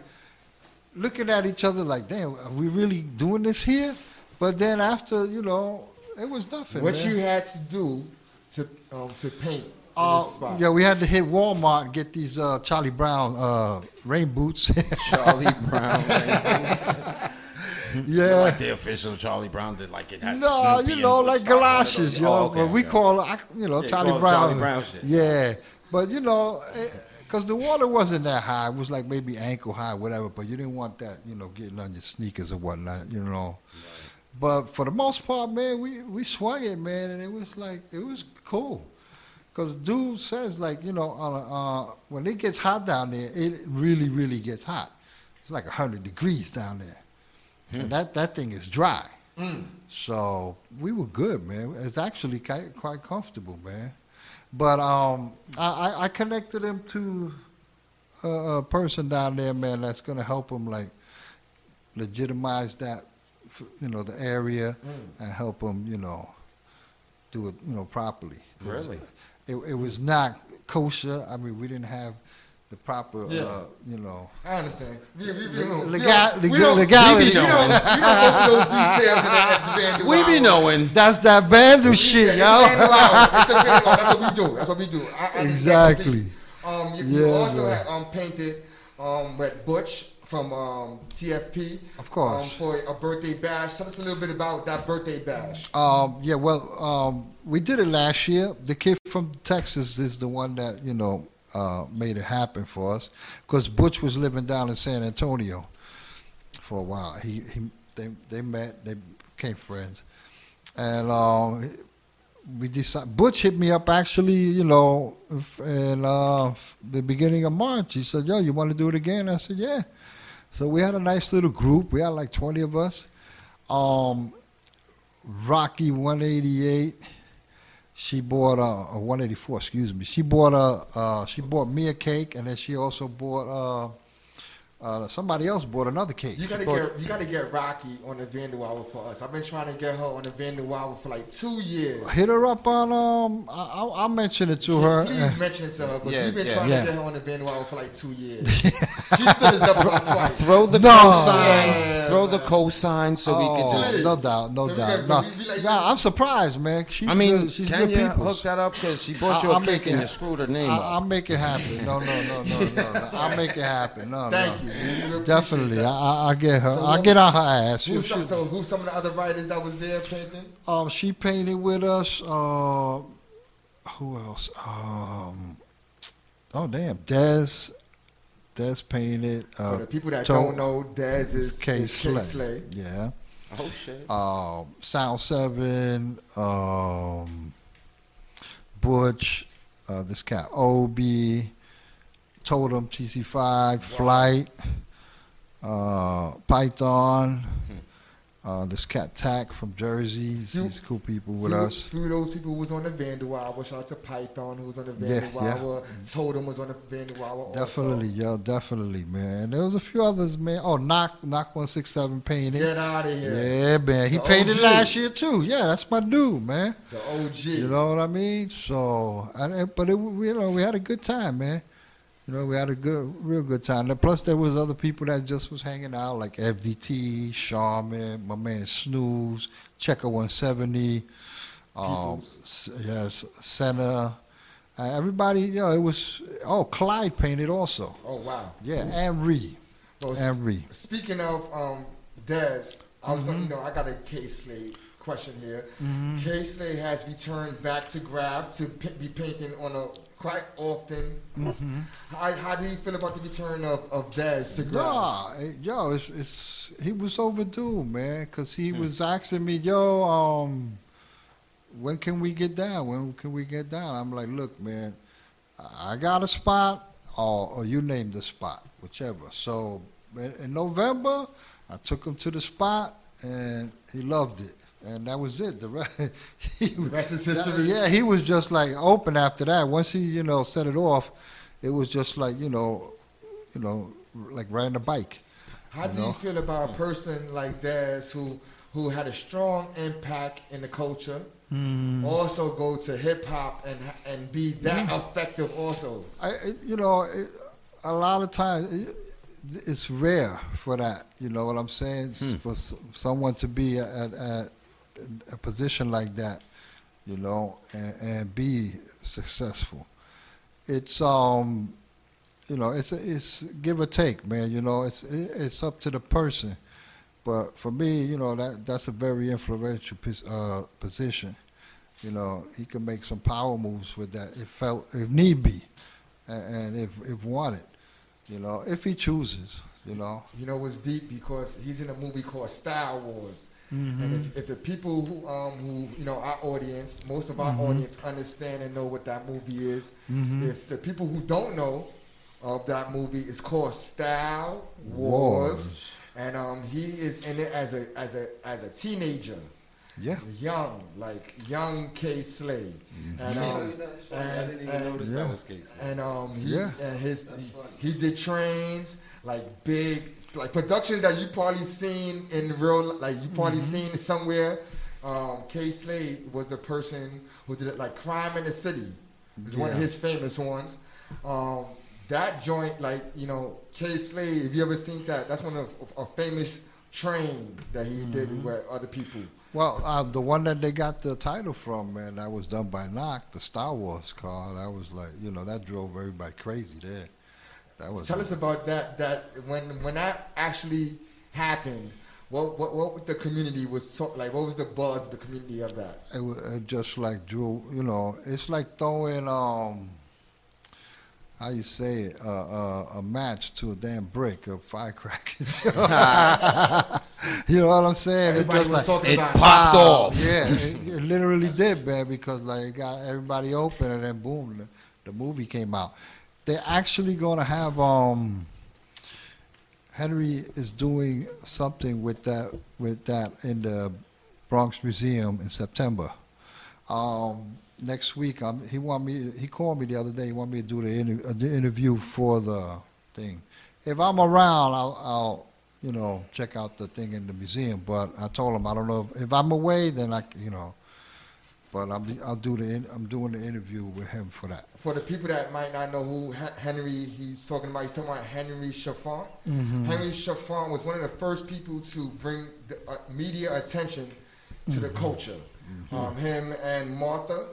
looking at each other like, damn, are we really doing this here? But then after, you know, it was nothing. What man. you had to do to um, to paint Uh, spot? yeah, we had to hit Walmart and get these uh, Charlie Brown uh, rain boots. Charlie Brown. rain boots. yeah. like the official Charlie Brown did, like it had No, Snoopy you know, Woodstock, like one galoshes, those. yo. Oh, okay, but we okay. call it, I- you know, Yeah, Charlie call it Brown. Charlie Brown shit. Yeah, but you know, because the water wasn't that high. It was like maybe ankle high, whatever. But you didn't want that, you know, getting on your sneakers or whatnot, you know. But for the most part, man, we we swung it, man, and it was like it was cool. Cause dude says like you know a, uh, when it gets hot down there, it really really gets hot. It's like hundred degrees down there, and that that thing is dry. So we were good, man. It's actually quite, quite comfortable, man. But um, I, I- connected him to a, a person down there, man, that's gonna help him like legitimize that, you know, the area and help him, you know, do it, you know, properly. Really? It, it was not kosher. I mean, we didn't have the proper, Yeah. uh, you know, I understand. We, we, we, Leg- don't- we we don't- legality. We don't, we don't go those details in the, at We be Hour. knowing. That's that vandal shit, Yeah, it's the yo. Hour. It's the Vandal Hour. That's what we do. That's what we do. I, I Exactly. Um, you, you also man. had um, painted um, with Butch from um, TFP. Of course. Um, for a birthday bash. Tell us a little bit about that birthday bash. Um, yeah, well, um, we did it last year. The kid from Texas is the one that you know uh, made it happen for us because Butch was living down in San Antonio for a while. He, he they they met, they became friends, and um, we decided. Butch hit me up actually, you know, in uh, the beginning of March. He said, "Yo, you want to do it again?" I said, "Yeah." So we had a nice little group. We had like twenty of us. Um, Rocky 188. She bought a, a 184. Excuse me. She bought a uh, she bought me a cake, and then she also bought uh, uh, somebody else bought another cake. You gotta bought- get you gotta get Rocky on the Vandal Hour for us. I've been trying to get her on the Vandal Hour for like two years. hit her up on um. I, I'll, I'll mention it to her. Please mention it to her because Yeah, we've been yeah. trying Yeah. to get her on the Vandal Hour for like two years. she stood us up about twice. Throw the No. cosign. Yeah, throw the man. cosign so we can just. No doubt, no So we doubt. can- No, we- we like- nah, I'm surprised, man. She's I mean, good. she's can good you people. hook that up? Because she bought I- you a I'll cake make and it- you screwed her name I, up. I'll make it happen. No, no, no, no, no. no. I'll make it happen. No, Thank no. you. Man. We appreciate Definitely, I. I, get her. So I'll get on her ass. She'll- Who's some, so who's some of the other writers that was there painting? Um, she painted with us. Uh, who else? Um, oh damn, Dez. Dez painted. Uh, For the people that To- don't know, Dez is K is K Slay. Slay. Yeah. oh shit. Um, Sound Seven. Um, Butch. Uh, this cat Obi. Totem TC5. Flight. Uh, Python. Uh, this cat Tack from Jersey. He's, You- he's cool people with few, us. Few of those people who was on the Vandal Hour. Shout out to Python who was on the Yeah, Vandal yeah. Hour. Totem was on the Vandal Hour. also. Definitely, yo, definitely, man. There was a few others, man. Oh, Noc, knock one six seven painting. Get out of here. Yeah, man. He The painted OG. last year too. Yeah, that's my dude, man. The OG. You know what I mean? So, and, but it, we- you know, we had a good time, man. You know, we had a good, real good time. And plus, there was other people that just was hanging out, like FDT, Sharman, my man Snooze, Checker 170, um, S- yes, Senna. Uh, everybody, you know, it was. Oh, Clyde painted also. Oh wow. Yeah, and Ree. Well, And Ree. Speaking of um, Dez, I was Mm-hmm. going. to You know, I got a K Slay question here. K Slay has returned back to graff to p- be painting on a quite often. Mm-hmm. How, how do you feel about the return of, of Dez to graff? Nah, yo, it's, it's he was overdue, man, because he Hmm. was asking me, yo, um, when can we get down? When can we get down? I'm like, look, man, I I got a spot, or, or you name the spot, whichever. So in, in November, I took him to the spot, and he loved it, and that was it. The rest, he, The rest is history. Yeah, he was just like open after that. Once he, you know, set it off, it was just like you know, you know, like riding a bike. How do know? you feel about a person like Dez who who had a strong impact in the culture, Mm. also go to hip hop and and be that Mm. effective also? I, I- you know, it, a lot of times it, it's rare for that. You know what I'm saying? S- For s- someone to be at, at a position like that, you know, and, and be successful. It's um, you know, it's it's give or take, man. You know, it's it's up to the person. But for me, you know, that that's a very influential uh, position. You know, he can make some power moves with that if felt if need be, and, and if if wanted. You know, if he chooses. You know. You know it's deep because he's in a movie called Style Wars. Mhm. And if, if the people who, um, who, you know, our audience, most of our Mhm. audience understand and know what that movie is. Mhm. If the people who don't know of that movie, it's called Style Wars, Wars. and um, he is in it as a as a as a teenager. Yeah. Young, like young K. Slay, and Yeah. um, That's funny. I and, didn't even and- notice that was K. Slay. And um, he, Yeah. and his he, he did trains like big like productions that you probably seen in real like you probably Mm-hmm. seen somewhere. Um, K. Slay was the person who did it like Crime in the City. It's one of his famous ones. Um, that joint, like you know, K. Slay. Have you ever seen that? That's one of a famous train that he Mm-hmm. did with other people. Well, uh, the one that they got the title from, man, that was done by Noc, the Style Wars car. That was like, you know, that drove everybody crazy there. That was Tell us about that. That when when that actually happened, what what what the community was so, like? What was the buzz of the community of that? It, was it just like drew, you know, it's like throwing um, how you say it, uh, uh, a match to a damn brick of firecrackers. you know what I'm saying? Everybody just was like talking It about popped off. Yeah, it, it literally did, man, because like it got everybody open and then boom, the, the movie came out. They're actually gonna have um. Henry is doing something with that with that in the Bronx Museum in September. Um, next week, um, he want me. He called me the other day. He want me to do the, inter- uh, the interview for the thing. If I'm around, I'll, I'll you know check out the thing in the museum. But I told him I don't know if, if I'm away, then I you know. But I'm I'll do the in, I'm doing the interview with him for that. For the people that might not know who Hen- Henry he's talking about, he's talking about Henry Chalfant. Mhm. Henry Chalfant was one of the first people to bring the, uh, media attention to the culture. Um, him and Martha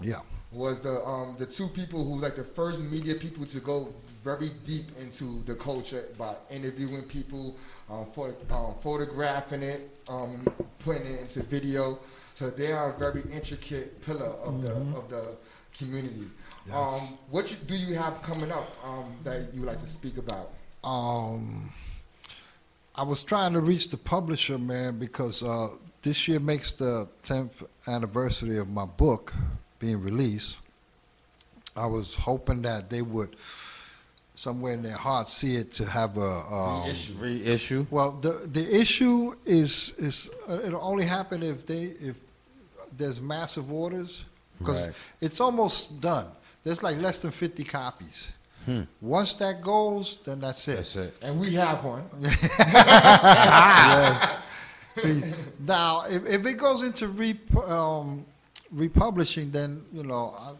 Yeah. was the um, the two people who like the first media people to go very deep into the culture by interviewing people, um, photo, um, photographing it, um, putting it into video. So they are a very intricate pillar of the of the community. Yes. Um, what you, do you have coming up um, that you would like to speak about? Um, I was trying to reach the publisher, man, because uh, this year makes the 10th anniversary of my book being released. I was hoping that they would, somewhere in their heart, see it to have a um, Reissue. Reissue. Well, the the issue is is uh, it'll only happen if they if there's massive orders because Right. it's almost done. There's like less than 50 copies. Once that goes, then that's it. Hmm. That's it. And we have one. yes. Now, if, if it goes into re, um, republishing, then you know I,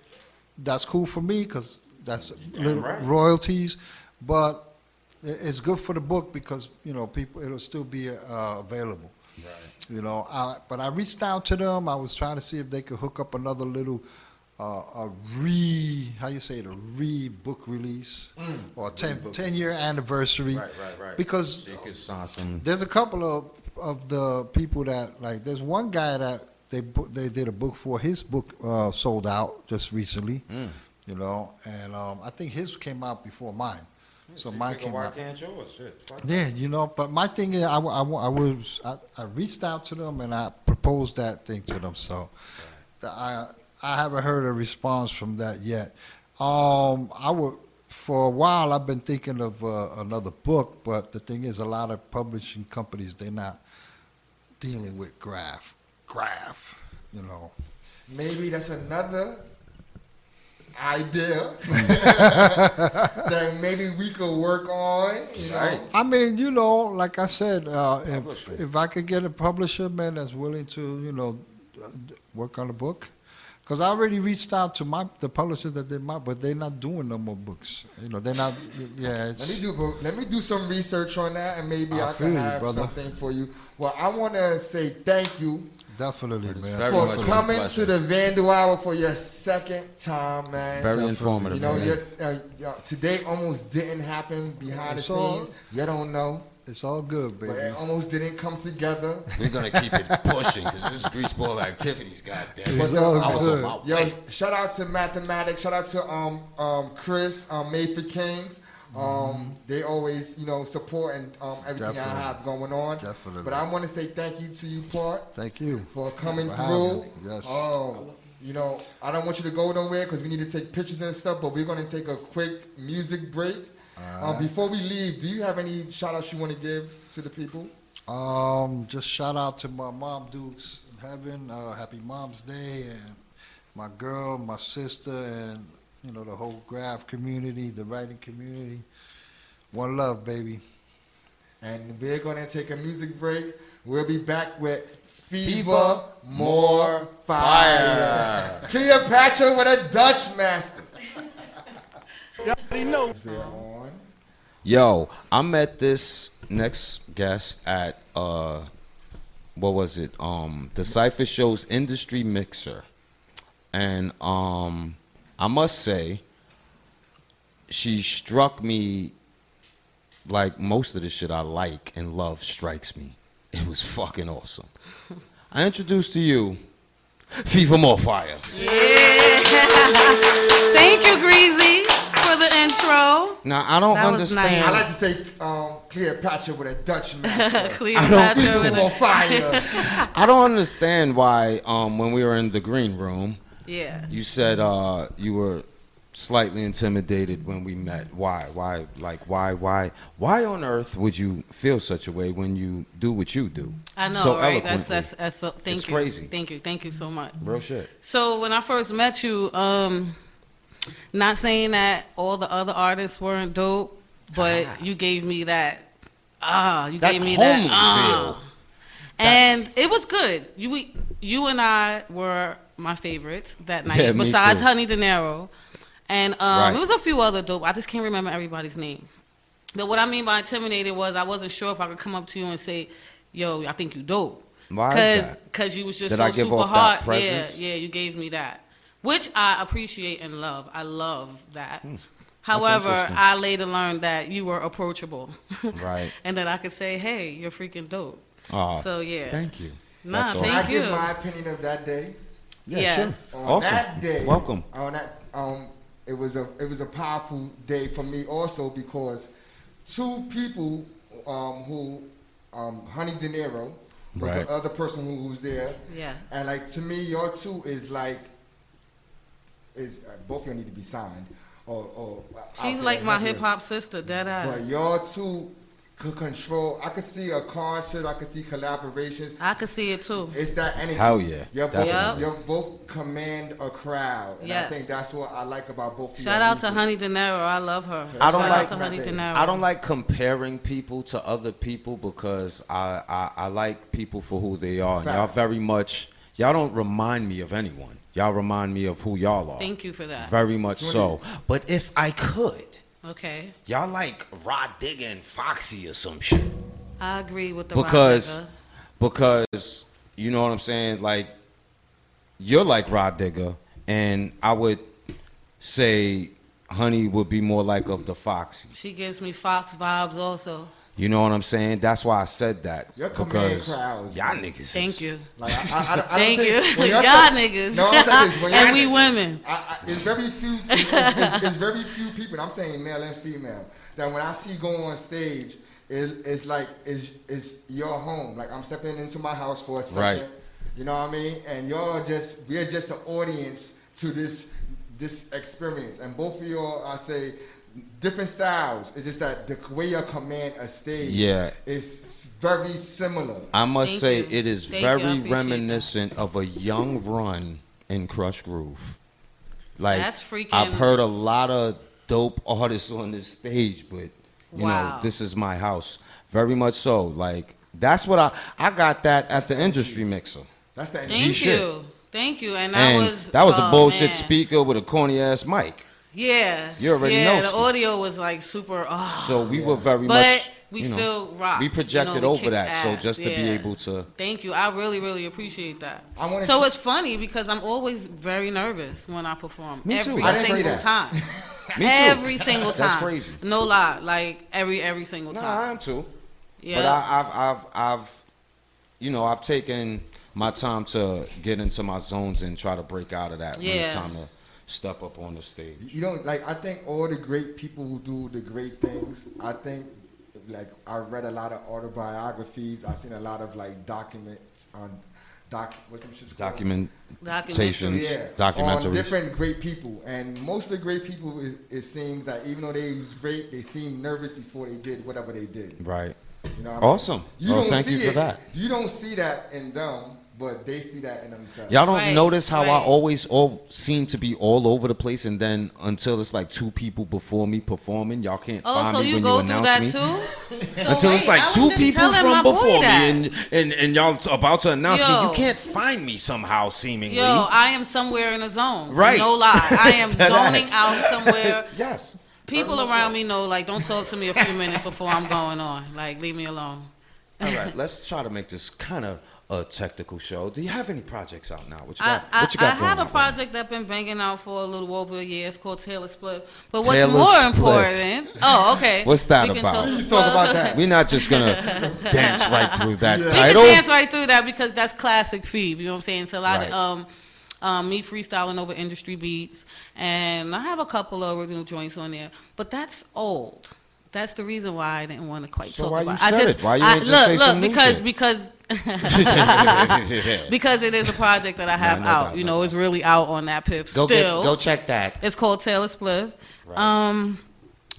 that's cool for me because that's right. royalties. But it's good for the book because you know people it'll still be uh, available. Right. You know, I, but I reached out to them. I was trying to see if they could hook up another little, uh, a re, how you say it, a re book release or 10, 10 year anniversary. Mm. Right, right, right. Because So you could sign some. there's a couple of of the people that like. There's one guy that they they did a book for. His book uh, sold out just recently. Mm. You know, and um, I think his came out before mine. So mine came Why out. can't yours? Shit. fuck Yeah, you know, but my thing is, I, wa- I, wa- I was, I, I reached out to them and I proposed that thing to them. So the- I, I haven't heard a response from that yet. Um, I would, for a while, I've been thinking of uh, another book, but the thing is, a lot of publishing companies, they're not, dealing with graff, graff, you know. Maybe that's another idea that maybe we could work on. You know, Right. I mean, you know, like I said, uh, if if I could get a publisher man that's willing to, you know, uh, work on a book, because I already reached out to my the publisher that did my, but they're not doing no more books. You know, they're not. Yeah, Let me do let me do some research on that, and maybe I I, can have brother. something for you. Well, I want to say thank you definitely, man. very for coming to the Vandal Hour for your second time, man. Very Definitely. informative, You know, man. your, uh, your- today almost didn't happen behind It's the all- scenes. You don't know, It's all good, but baby. it almost didn't come together. We're gonna keep it pushing because this is greaseball activities, goddamn. It's But all the- I was on good. my Yo, way. shout out to Mathematics. Shout out to um um Chris, um Made for Kings. Um, they always you know support and um everything Definitely. I have going on. Definitely. But I want to say thank you to you, Clark, Thank you. for coming For through. yes. Um, you know, I don't want you to go nowhere because we need to take pictures and stuff. But we're gonna take a quick music break. Um, before we leave, do you have any shout outs you want to give to the people? Um, just shout out to my mom Dukes in heaven. Uh, happy Mom's Day, and my girl, my sister, and you know the whole graff community, the writing community. One love, baby. And we're gonna take a music break. We'll be back with Fever, Fever, More More Fire. Cleopatra with a Dutch master. Yo, I met this next guest at uh, what was it? Um, the Cipher Show's industry mixer, and um, I must say, she struck me like most of the shit I like and love strikes me. It was fucking awesome. I introduce to you, Fever More Fire. Yeah. Thank you, Greasy, for the intro. Now I don't That was understand. I like to say um, Cleopatra with a Dutch master. Cleopatra Fever with a, Fire. I don't understand why um, when we were in the green room, yeah. you said uh, you were slightly intimidated when we met. Why? Why? Like why? Why? Why on earth would you feel such a way when you do what you do? I know, so right? That's that's that's so. Thank It's you. crazy. Thank you. Thank you so much. real shit. So when I first met you, um, not saying that all the other artists weren't dope, but you gave me that. Ah, you That gave me that. Ah. feel. And it was good. You we- you and I were my favorites that night. Yeah, besides too. Honey De Niro, and um, Right. it was a few other dope. I just can't remember everybody's name. But what I mean by intimidated was I wasn't sure if I could come up to you and say, "Yo, I think you dope." Why is Cause, you was just Did so super off hot. Yeah, yeah, you gave me that, which I appreciate and love. I love that. Hmm. However. I later learned that you were approachable, Right. and that I could say, "Hey, you're freaking dope." Aw, so yeah, Thank you. Nah, That's thank Can I give you. my opinion of that day? Yeah, Yes. sure. On Awesome. that day, Welcome. On that, um, it was a it was a powerful day for me also because two people um, who um, Honey De Niro was Right. the other person who was there, Yeah. and like to me, your two is like is uh, both of you need to be signed or or She's like my hip hop sister, dead ass. But ass. your two could control. I could see a concert. I could see collaborations. I could see it too. It's that energy. Hell yeah, You're both, definitely. you're both command a crowd. And I think that's what I like about both Shout your out to. Honey De Niro. I love her. I don't Shout like- out to Honey De Niro. I don't like comparing people to other people because I, I, I like people for who they are. And y'all very much, y'all don't remind me of anyone. Y'all remind me of who y'all are. Thank you for that. Very much so. But if I could, Okay. y'all like Rah Digga and Foxy or some shit. I agree with the Because, Digger. because you know what I'm saying? Like, you're like Rah Digga, and I would say Honey would be more like of the Foxy. she gives me Fox vibes also. You know what I'm saying? That's why I said that. Your because crowds, y'all niggas. is- Thank you. Like, I, I, I, don't- I don't Thank think- you. when Y'all niggas. No, I'm saying this. And y'all- we women. I, I, it's very few. It's, it's, it's very few people. and I'm saying male and female. That when I see go on stage, it, it's like it's, it's your home. Like I'm stepping into my house for a second. Right. You know what I mean? And y'all just we're just an audience to this this experience. And both of y'all, I say, different styles. It's just that the way you command a stage Yeah. is very similar. I must Thank say you. it is Thank very appreciate that. reminiscent of a young run in Krush Groove. Like That's freaking- I've heard a lot of dope artists on this stage, but you know, this is my house. Very much so. Like that's what I I got that at the industry mixer. That's the Thank shit. you. Thank you. And that And was that was a oh, bullshit man. speaker with a corny ass mic. Yeah. You already yeah, know, the audio was like super oh. So we were very But much we you know, still rocked. We You know, projected we over kicked that. So ass, just to be able to Thank you. I really, really appreciate that. I wanna So see- it's funny because I'm always very nervous when I perform. Me too. Every I didn't say single that. time. Me too. Every single time. That's crazy. No lie. Like every every single No, time. I am too. yeah. But I, I've, I've, I've, you know, I've taken my time to get into my zones and try to break out of that when Yeah. it's time to step up on the stage. You know, like I think all the great people who do the great things. I think, like I read a lot of autobiographies. I've seen a lot of like documents on doc. What's them shit called? Documentations, Yeah, documentaries. on different great people, and most of the great people, it, it seems that even though they was great, they seemed nervous before they did whatever they did. right. You know, what I mean? Awesome. Well, thank you see for it- that. You don't see that in them, but they see that in themselves. Y'all don't Right, notice how I always all seem to be all over the place, and then until it's like two people before me performing, y'all can't Oh, find so me you when go you through announce that me. too? So Until it's wait, I like two people from before me, and, and and y'all about to announce me. You can't find me somehow, seemingly. Yo, I am somewhere in a zone. Right. No lie. I am zoning ass. out somewhere. yes. People Very around so. me know, like, don't talk to me a few minutes before I'm going on. Like, leave me alone. All right, let's try to make this kind of a technical show. Do you have any projects out now? What you got? I, what you got I have a project that's been banging out for a little over a year. It's called Taylor Spliff. But what's Taylor more Spliff. important? Oh, okay. What's that We about? talk- talk about that. We're not just gonna dance right through that Yeah. We can dance right through that because that's classic Phoebe. You know what I'm saying? It's a lot Right. of um, um, me freestyling over industry beats, and I have a couple of original joints on there. But that's old. That's the reason why I didn't want to quite So talk why you about. said I just, it? Why you I, just look, look, because shit? because because it is a project that I have no out. doubt, you no know, it's really out on that piff Go still. get, go check that. It's called Taylor Spliff. Um,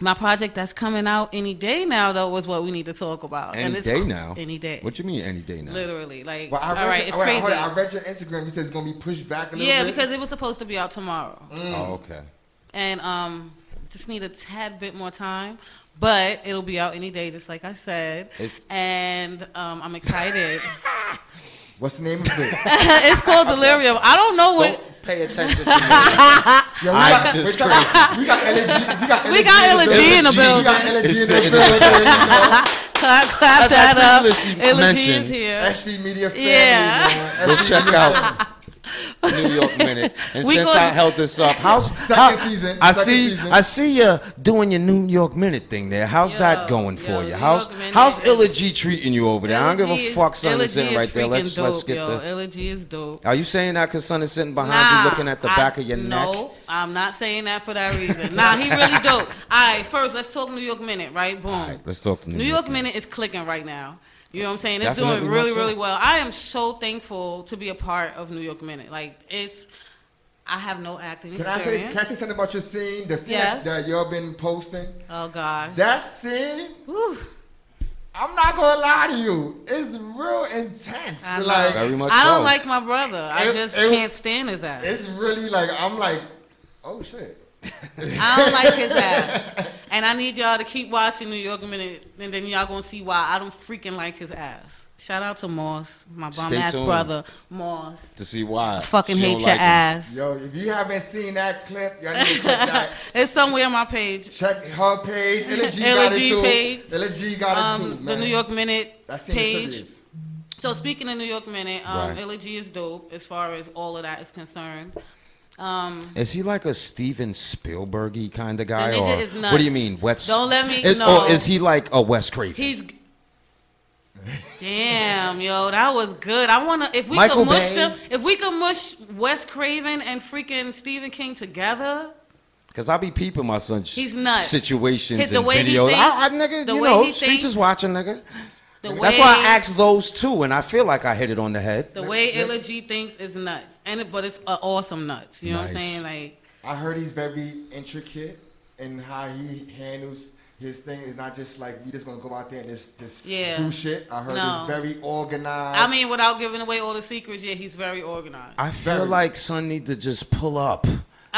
my project that's coming out any day now, though, was what we need to talk about. Any it's day now. Any day. What you mean any day now? Literally, like, Well, I read right, your, it's wait, crazy. I read your Instagram. You said it's gonna be pushed back a little Yeah, bit. because it was supposed to be out tomorrow, Oh, okay. and um, just need a tad bit more time. But it'll be out any day, just like I said. It's- and um, I'm excited. What's the name of it? it's called Delirium. I don't know what. Don't pay attention to me. Yo, we I'm got, just we got, we got energy. We got energy. We got in the in the building. We got building. energy It's in the building. Clap, clap As that up. previously Illa Ghee mentioned, is here. SB Media family, Yeah. man. Go check Media out New York Minute. And since gonna- I held this up, how's Second how- season, I second see. season. I see you doing your New York Minute thing there. How's Yo, that going yo, for you? New How's York how's G treating you over there? I don't give a fuck, son. Is sitting right there. Let's let's get yo. the. Is dope. Are you saying that because son is sitting behind Nah, you, looking at the I- back of your neck? No, I'm not saying that for that reason. nah, he really dope. All right, first let's talk New York Minute, right? Boom. All right, let's talk New, New York Minute is clicking right now. You know what I'm saying? It's Definitely doing really, so. really well. I am so thankful to be a part of New York Minute. Like it's, I have no acting Can I say, experience. can I say something about your scene? The scene Yes. that y'all been posting. oh God. That scene, Whew. I'm not gonna lie to you, it's real intense. I know. Like Very much I don't so. like my brother. I It- just it- can't stand his ass. it's really like I'm like, oh shit. I don't like his ass. And I need y'all to keep watching New York Minute, and then y'all gonna see why I don't freaking like his ass. Shout out to Moss, my bum Stay ass tuned. brother, Moss. to see why. I fucking she hate your like him. ass. Yo, if you haven't seen that clip, y'all need to check that. It's somewhere on my page. Check her page. Illa Ghee Illa got it too. page. Illa Ghee got it Um, too, the. New York Minute that scene is page. So speaking of New York Minute, um, Right. Illa is dope as far as all of that is concerned. Um, Is he like a Steven Spielbergy kind of guy, or is what do you mean, Wes? Don't let me- Is, no. Or is he like a Wes Craven? he's. Damn, yo, that was good. I wanna if we Michael could mush Bay. them, if we could mush Wes Craven and freaking Stephen King together. Because I'll be peeping my son's He's nuts. situations His- the and way he videos. I, I, thinks- nigga, the you way know, he streets thinks- is watching, nigga. The way That's why I asked those two, and I feel like I hit it on the head. the way Illa Ghee thinks is nuts, and it, but it's uh, awesome nuts. You know what I'm saying? Like I heard he's very intricate. and how he handles his thing. It's not just like we just gonna go out there and just just Yeah. do shit. I heard No. it's very organized. I mean, without giving away all the secrets, yeah, he's very organized. I feel Very. like Son need to just pull up.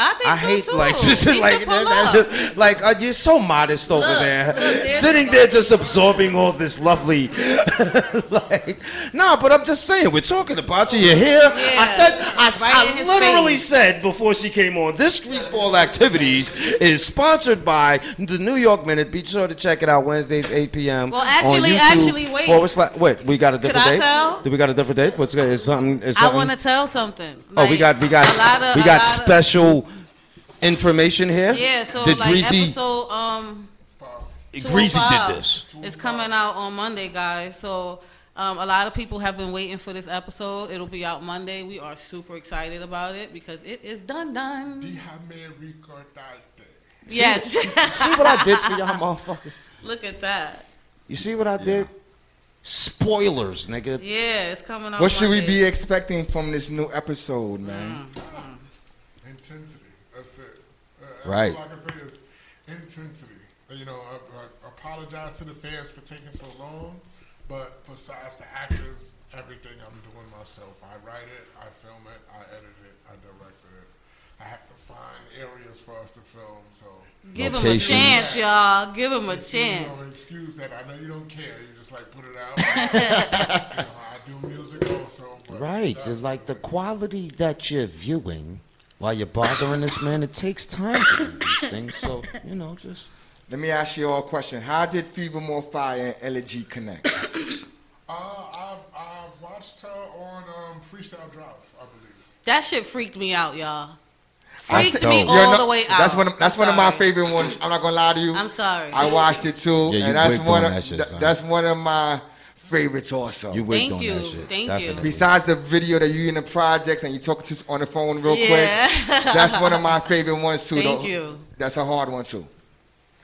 I think I so hate too. like just He like that- like uh, you're so modest over there, look, sitting there just absorbing all this lovely. like, nah, but I'm just saying we're talking about you. You're here. I said I, Right I literally face. said before she came on. This Greaseball activities is sponsored by the New York Minute. Be sure to check it out Wednesdays 8 p.m. Well, actually- actually, wait. Forward slash, wait, we got a different I date. tell? Do we got a different date? What's good? is something? Is I want to tell something. Oh, we got we got a lot of- we got special information here. Yeah, so Did like Greasy episode um. Greasy did this? It's coming out on Monday, guys. So um, a lot of people have been waiting for this episode. It'll be out Monday. We are super excited about it because it is done done. Déjame. Yes. See what I did for y'all, motherfucker. Look at that. You see what I did? Spoilers, nigga. Yeah, it's coming out. what should we be expecting from this new episode, man? Intensity. That's it. Uh, that's Right. All I can say is intensity. You know, I, I apologize to the fans for taking so long, but besides the actors, everything I'm doing myself. I write it, I film it, I edit it, I direct it. I have to find areas for us to film, so. Give them a chance, y'all. Give them a You chance. know, excuse that. I know you don't care. You just like put it out. you know, I do music also. But Right. Like the quality that you're viewing while you're bothering this man, it takes time to do these things. So, you know, just Let me ask you all a question. How did Fever More Fire and Illa Ghee connect? Uh, I, I watched her on um, Freestyle Drive, I believe. That shit freaked me out, y'all. Freaked me all not- the way out. That's one. Of, that's I'm one of my favorite ones. I'm not gonna lie to you. I'm sorry. I watched it too, Yeah, and that's one of that shit, that- that's one of my favorites also. you wigged Thank on you. that shit. Thank you. Definitely. Besides the video that you in the projects and you talking to us on the phone real Yeah. quick, that's one of my favorite ones too. Thank though. you. That's a hard one too.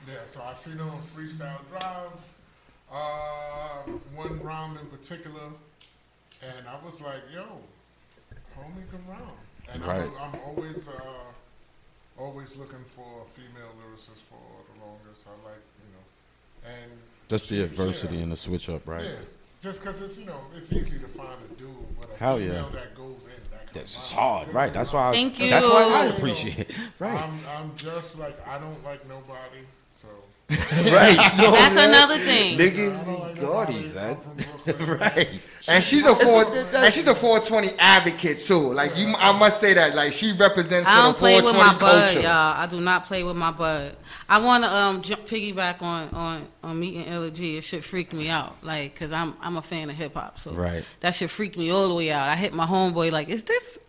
Yeah, so I seen her on Freestyle Drive. Uh, one round in particular, and I was like, "Yo, homie can rhyme." And Right. I'm, I'm always, uh, always looking for a female lyricist for the longest. I like, you know, and Just the she- adversity yeah. and the switch up, right? Yeah, just because it's you know it's easy to find a dude with a Hell female yeah. that goes in. That This is hard, right? That's why. I, Thank That's why I appreciate it. Right. I'm I'm just like I don't like nobody, so right. No, That's man. another thing. Niggas I don't like be nobody. gaudy, son. right. And she's a four, and she's a 420 advocate too. Like you, I must say that. Like she represents I don't the play with 420 my bud, culture. y'all. I do not play with my bud. I want to um jump, piggyback on on on meeting Illa Ghee. It should freak me out, like, cause I'm I'm a fan of hip hop, so Right. that should freak me all the way out. I hit my homeboy like, is this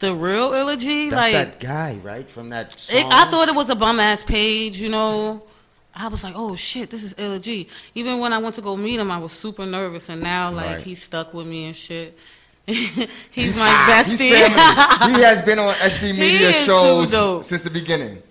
the real Illa Ghee? That's like, that guy, right? From that song. It, I thought it was a bum ass page, you know. I was like, oh shit, this is Illa Ghee. Even when I went to go meet him, I was super nervous, and now like Right. he's stuck with me and shit. he's my bestie. he has been on S3 Media shows since the beginning.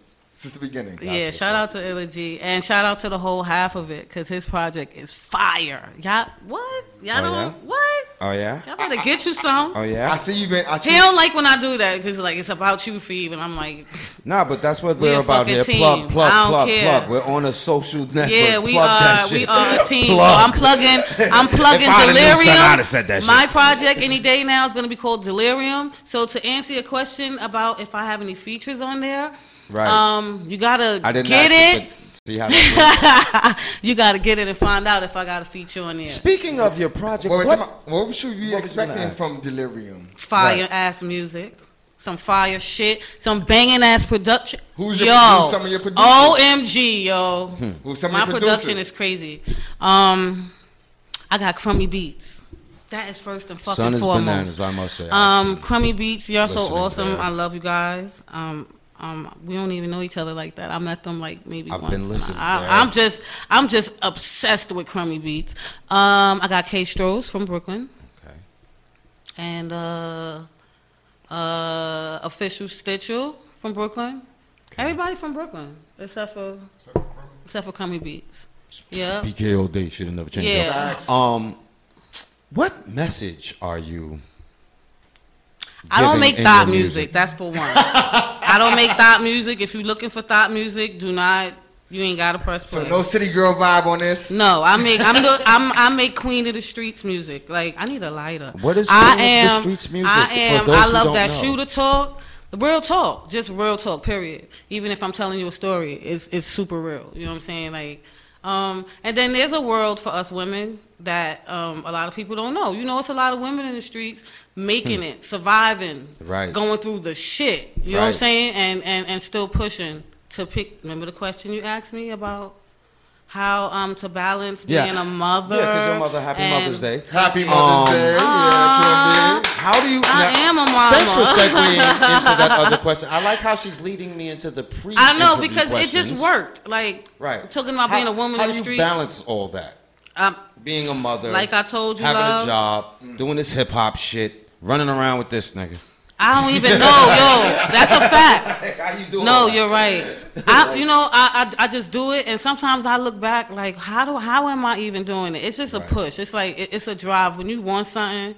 Since the beginning. yeah, shout out to Illa Ghee, and shout out to the whole half of it, cause his project is fire. Y'all, what? Y'all Oh, don't yeah? what? Oh yeah. Y'all better get you some. Oh yeah. I see you been. I see. He don't like when I do that, cause like it's about you, Phoebe, and I'm like, Nah, but that's what We we're about here. team. Plug, plug, plug, care. plug. We're on a social network. Yeah, we plug are. We are a team. So I'm plugging. I'm plugging If I'd have knew Delirium. something, I'd said that shit. My project any day now is going to be called Delirium. So to answer your question about if I have any features on there, Right. um, you gotta I didn't get ask it. but See how you gotta get it and find out if I got a feature on there. Speaking of your project, What, what, what, what should we be what was you expecting from Delirium? Fire Right. ass music. Some fire shit, some banging ass production. Who's your- yo? who's some of your producers? OMG, yo! Who's some of My your production is crazy. Um, I got crummy beats. That is first and fucking Son is foremost. bananas, I must say. Um, crummy beats, you're so awesome. I love you guys. Um, um, we don't even know each other like that. I met them like maybe I've once. been listening I, I'm just, I'm just obsessed with crummy beats. Um, I got K Strohs from Brooklyn okay. and uh, uh, official Stitchell from Brooklyn. Okay. Everybody from Brooklyn except for except for crummy beats. Yeah. PKO day should have never changed. Yeah. Facts. Um, what message are you? I don't make in thought your music. That's for one. I I don't make thought music. If you're looking for thought music, do not. You ain't gotta press play. So no city girl vibe on this. No, I make I'm the I'm I make Queen of the Streets music. Like I need a lighter. What is I Queen of the Streets music, I for am. those I who love don't that know? shooter talk. Real talk, just real talk. Period. Even if I'm telling you a story, it's it's super real. You know what I'm saying? Like, um, and then there's a world for us women that um, a lot of people don't know. You know, it's a lot of women in the streets making it, surviving. Right. going through the shit. You know what I'm saying? And and and still pushing to pick. Remember the question you asked me about how um to balance Yeah. being a mother. Yeah, because your mother, Happy and Mother's Day. Happy Um, Mother's Day. Yeah, How do you? I now- am a mama. Thanks for segueing into that other question. I like how she's leading me into the pre. I know interview because it just worked. Like Right. talking about How- being a woman how in the do you street. balance all that? Um, Being a mother, Like I told you, having love. a job, doing this hip hop shit, running around with this nigga. I don't even know, yo. That's a fact. How you doing? No, you're right. I, you know, I, I, I just do it, and sometimes I look back like, how do, how am I even doing it? It's just a push. It's like it, it's a drive. When you want something,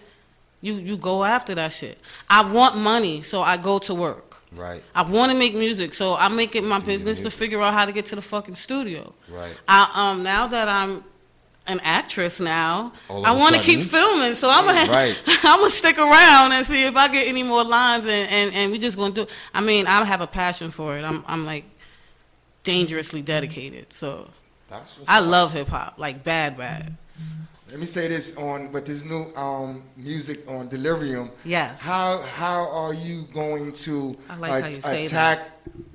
you you go after that shit. I want money, so I go to work. Right, I want to make music, so I make it my business to figure out how to get to the fucking studio. right. I, um, now that I'm an actress now, All of I a want to keep filming. So I'm gonna, Right. I'm gonna stick around and see if I get any more lines, and, and, and we just gonna do. I mean, I have a passion for it. I'm, I'm like dangerously dedicated. So That's I up. love hip hop, like bad, bad. Let me say this on with this new um, music on Delirium. Yes. How how are you going to I like how you say attack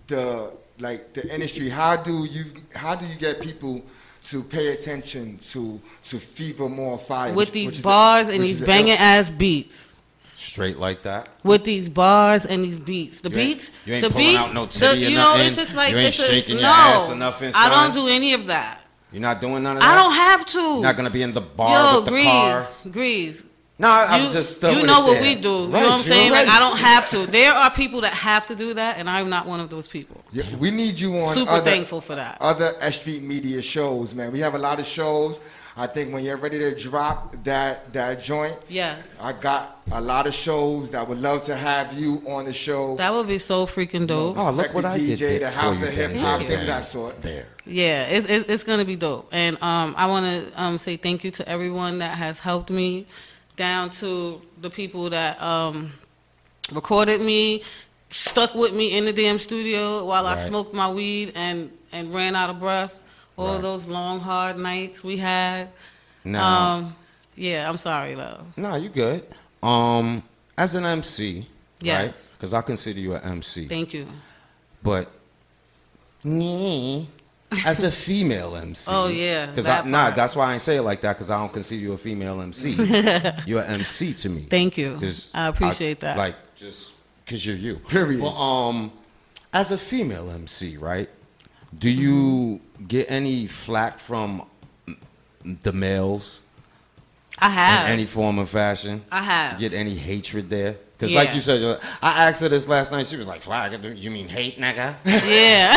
the like the industry? How do you how do you get people to pay attention to to Fever More Fire With which- these which is a- bars and these banging ass beats. Straight like that. With these bars and these beats, the You ain't- beats, you ain't the pulling beats, out no titty or you know, nothing. it's just like You ain't it's a, shaking no. your ass or nothing, I don't do any of that. You're not doing none of that. I don't have to. You're not gonna be in the bar Yo, with the car. Grease, Grease. No, I- You, I'm just. you know what there. we do. You know what I'm saying? right. Like I don't have to. There are people that have to do that, and I'm not one of those people. Yeah, we need you on Super other, thankful for that. other S Street Media shows, man. We have a lot of shows. I think when you're ready to drop that that joint, Yes, I got a lot of shows that would love to have you on the show. that would be so freaking dope. Oh, look what I DJ, did the House of Hip Hop, things of that sort. There. Yeah, it's it's, it's gonna be dope, and um, I want to um, say thank you to everyone that has helped me, down to the people that um, recorded me, stuck with me in the damn studio while I smoked my weed and and ran out of breath. All Right. those long hard nights we had. No. Um, yeah, I'm sorry though. no, you good. Um, as an MC, right? Yes. Because I consider you an MC. Thank you. but me as a female MC. Oh, yeah, Because that nah, part. that's why I ain't say it like that. Because I don't consider you a female MC. you're an MC to me. Thank you. 'Cause I appreciate that. Like just because you're you. Period. Well, um, as a female MC, right? Do you get any flack from the males I have. in any form of fashion? I have. Get any hatred there? Because like you said, uh, I asked her this last night. She was like, "Flag? You mean hate, nigga?" yeah.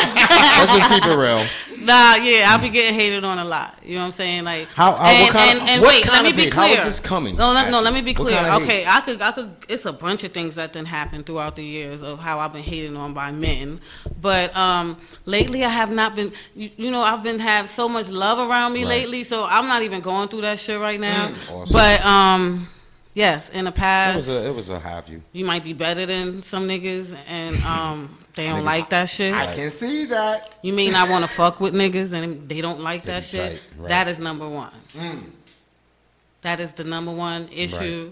Let's just keep it real. Nah, yeah, I'll be getting hated on a lot. You know what I'm saying? Like How- how- and, what kind of- and, and what wait, kind let me be hate? How is clear. this coming No, no, no. Let me be clear. kind of Okay, I could, I could. It's a bunch of things that then happened throughout the years of how I've been hated on by men. But um, lately, I have not been. You, you know, I've been have so much love around me Right. lately, so I'm not even going through that shit right now. Awesome. But um, yes, in the It past, was a, it was a have you. you might be better than some niggas, and um, they don't like that shit. I can see that. You may not want to fuck with niggas and they don't like that shit. tight, right. That is number one. That is the number one issue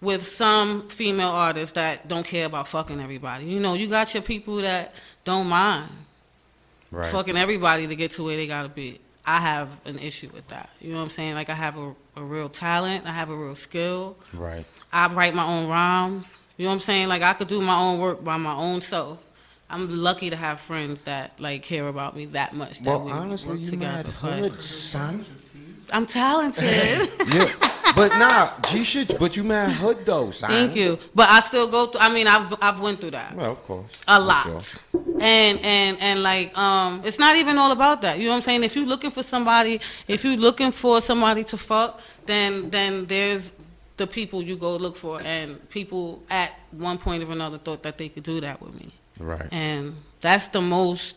with some female artists that don't care about fucking everybody. You know, you got your people that don't mind Right. fucking everybody to get to where they gotta be. I have an issue with that. You know what I'm saying? Like I have a, a real talent. I have a real skill. Right. I write my own rhymes. You know what I'm saying? Like I could do my own work by my own self. I'm lucky to have friends that like care about me that much. That Well, we honestly, work you together. mad hood, son. I'm talented. yeah. But nah, G shit. But you mad hood though, son. Thank you. But I still go through. I mean, I've I've went through that Well, of course. a lot. sure. And and and like um, it's not even all about that. You know what I'm saying? If you're looking for somebody, if you're looking for somebody to fuck, then then there's the people you go look for, and people at one point or another thought that they could do that with me. Right. And that's the most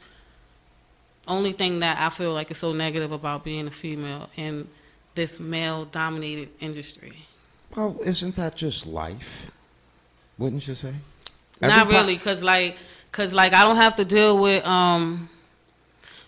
only thing that I feel like is so negative about being a female in this male dominated industry. Well, isn't that just life? Wouldn't you say? Not Every po- really, cause like, cause like I don't have to deal with um,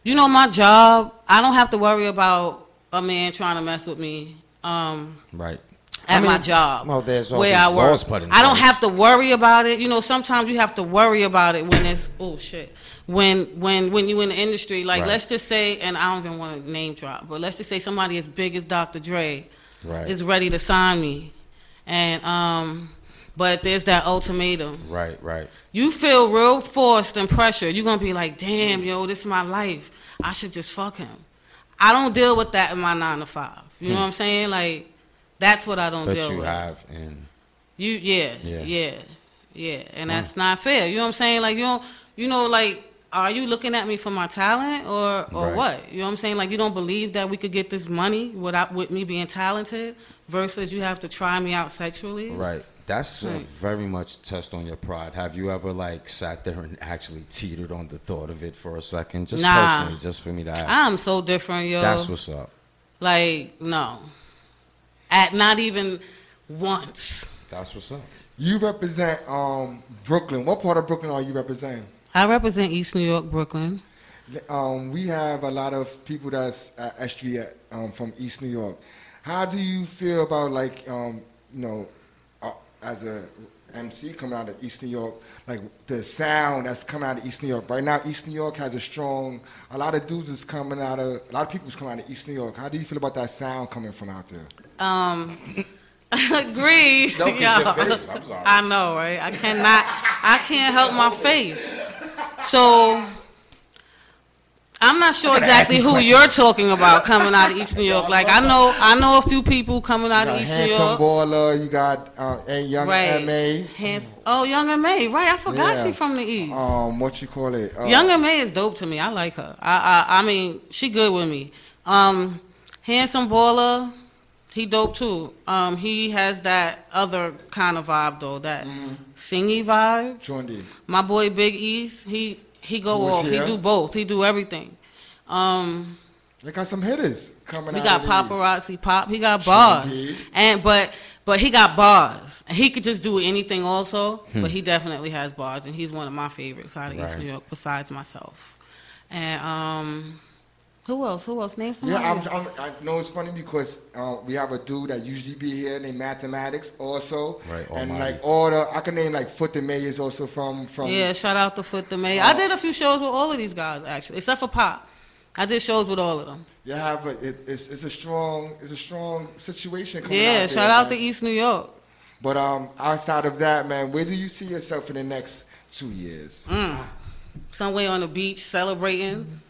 you know, my job. I don't have to worry about a man trying to mess with me. Um, Right. At I mean, my job. well, there's all where I work. laws put in I don't have to worry about it. You know, sometimes you have to worry about it when it's oh shit. When when when you in the industry, like Right. let's just say, and I don't even want to name drop, but let's just say somebody as big as Dr. Dre Right. is ready to sign me, and um, but there's that ultimatum. Right. Right. You feel real forced and pressure. You're gonna be like, damn, yo, this is my life. I should just fuck him. I don't deal with that in my nine to five. You know what I'm saying? Like, that's what I don't. But deal you with. have, and You yeah, Yeah. yeah, yeah, and mm. that's not fair. You know what I'm saying? Like you don't, you know, like are you looking at me for my talent or or Right. what? You know what I'm saying? Like you don't believe that we could get this money without with me being talented versus you have to try me out sexually. right. That's Right. very much a test on your pride. Have you ever like sat there and actually teetered on the thought of it for a second, just Nah. personally, just for me to ask? I'm so different, yo. That's what's up. like no, at not even once. That's what's up. You represent um, Brooklyn. What part of Brooklyn are you representing? I represent East New York, Brooklyn. Um, we have a lot of people that's at S Street um, from East New York. How do you feel about like um, you know, uh, as a MC coming out of East New York, like the sound that's coming out of East New York. Right now, East New York has a strong. A lot of dudes is coming out of. A lot of people's coming out of East New York. How do you feel about that sound coming from out there? Um, agreed. Don't get yo. your face, I'm sorry. I know, right? I cannot. I can't help my face. So. I'm not sure exactly who you're talking about coming out of East New York. Like I know, I know a few people coming out of East New York. Handsome. Baller. You got uh, a young Right. Ma. Hands, oh, Young M.A, right? I forgot Yeah. she from the East. Um, what you call it? Uh, Young M.A is dope to me. I like her. I, I I mean, she good with me. Um, handsome baller, he dope too. Um, he has that other kind of vibe though, that Mm-hmm. singy vibe. John D. My boy Big East, he he go Who is off. He here? do both. He do everything. Um, They got some hitters coming we out. got of the East. paparazzi pop. He got bars, Indeed. and but but he got bars. He could just do anything also, Hmm. but he definitely has bars, and he's one of my favorites out of East New York besides myself. And um, who else? Who else? Name somebody. Yeah, I'm, I'm, I know it's funny because uh, we have a dude that usually be here named Mathematics also. Right, And Almighty. like all the, I can name like Foot the May is also from from. yeah, shout out to Foot the May. I did a few shows with all of these guys actually, except for Pop. I did shows with all of them. You have a, it, it's, it's a strong it's a strong situation coming Yeah, out there, shout out man. to East New York. But um, outside of that, man, where do you see yourself in the next two years? Mm. Somewhere on the beach celebrating,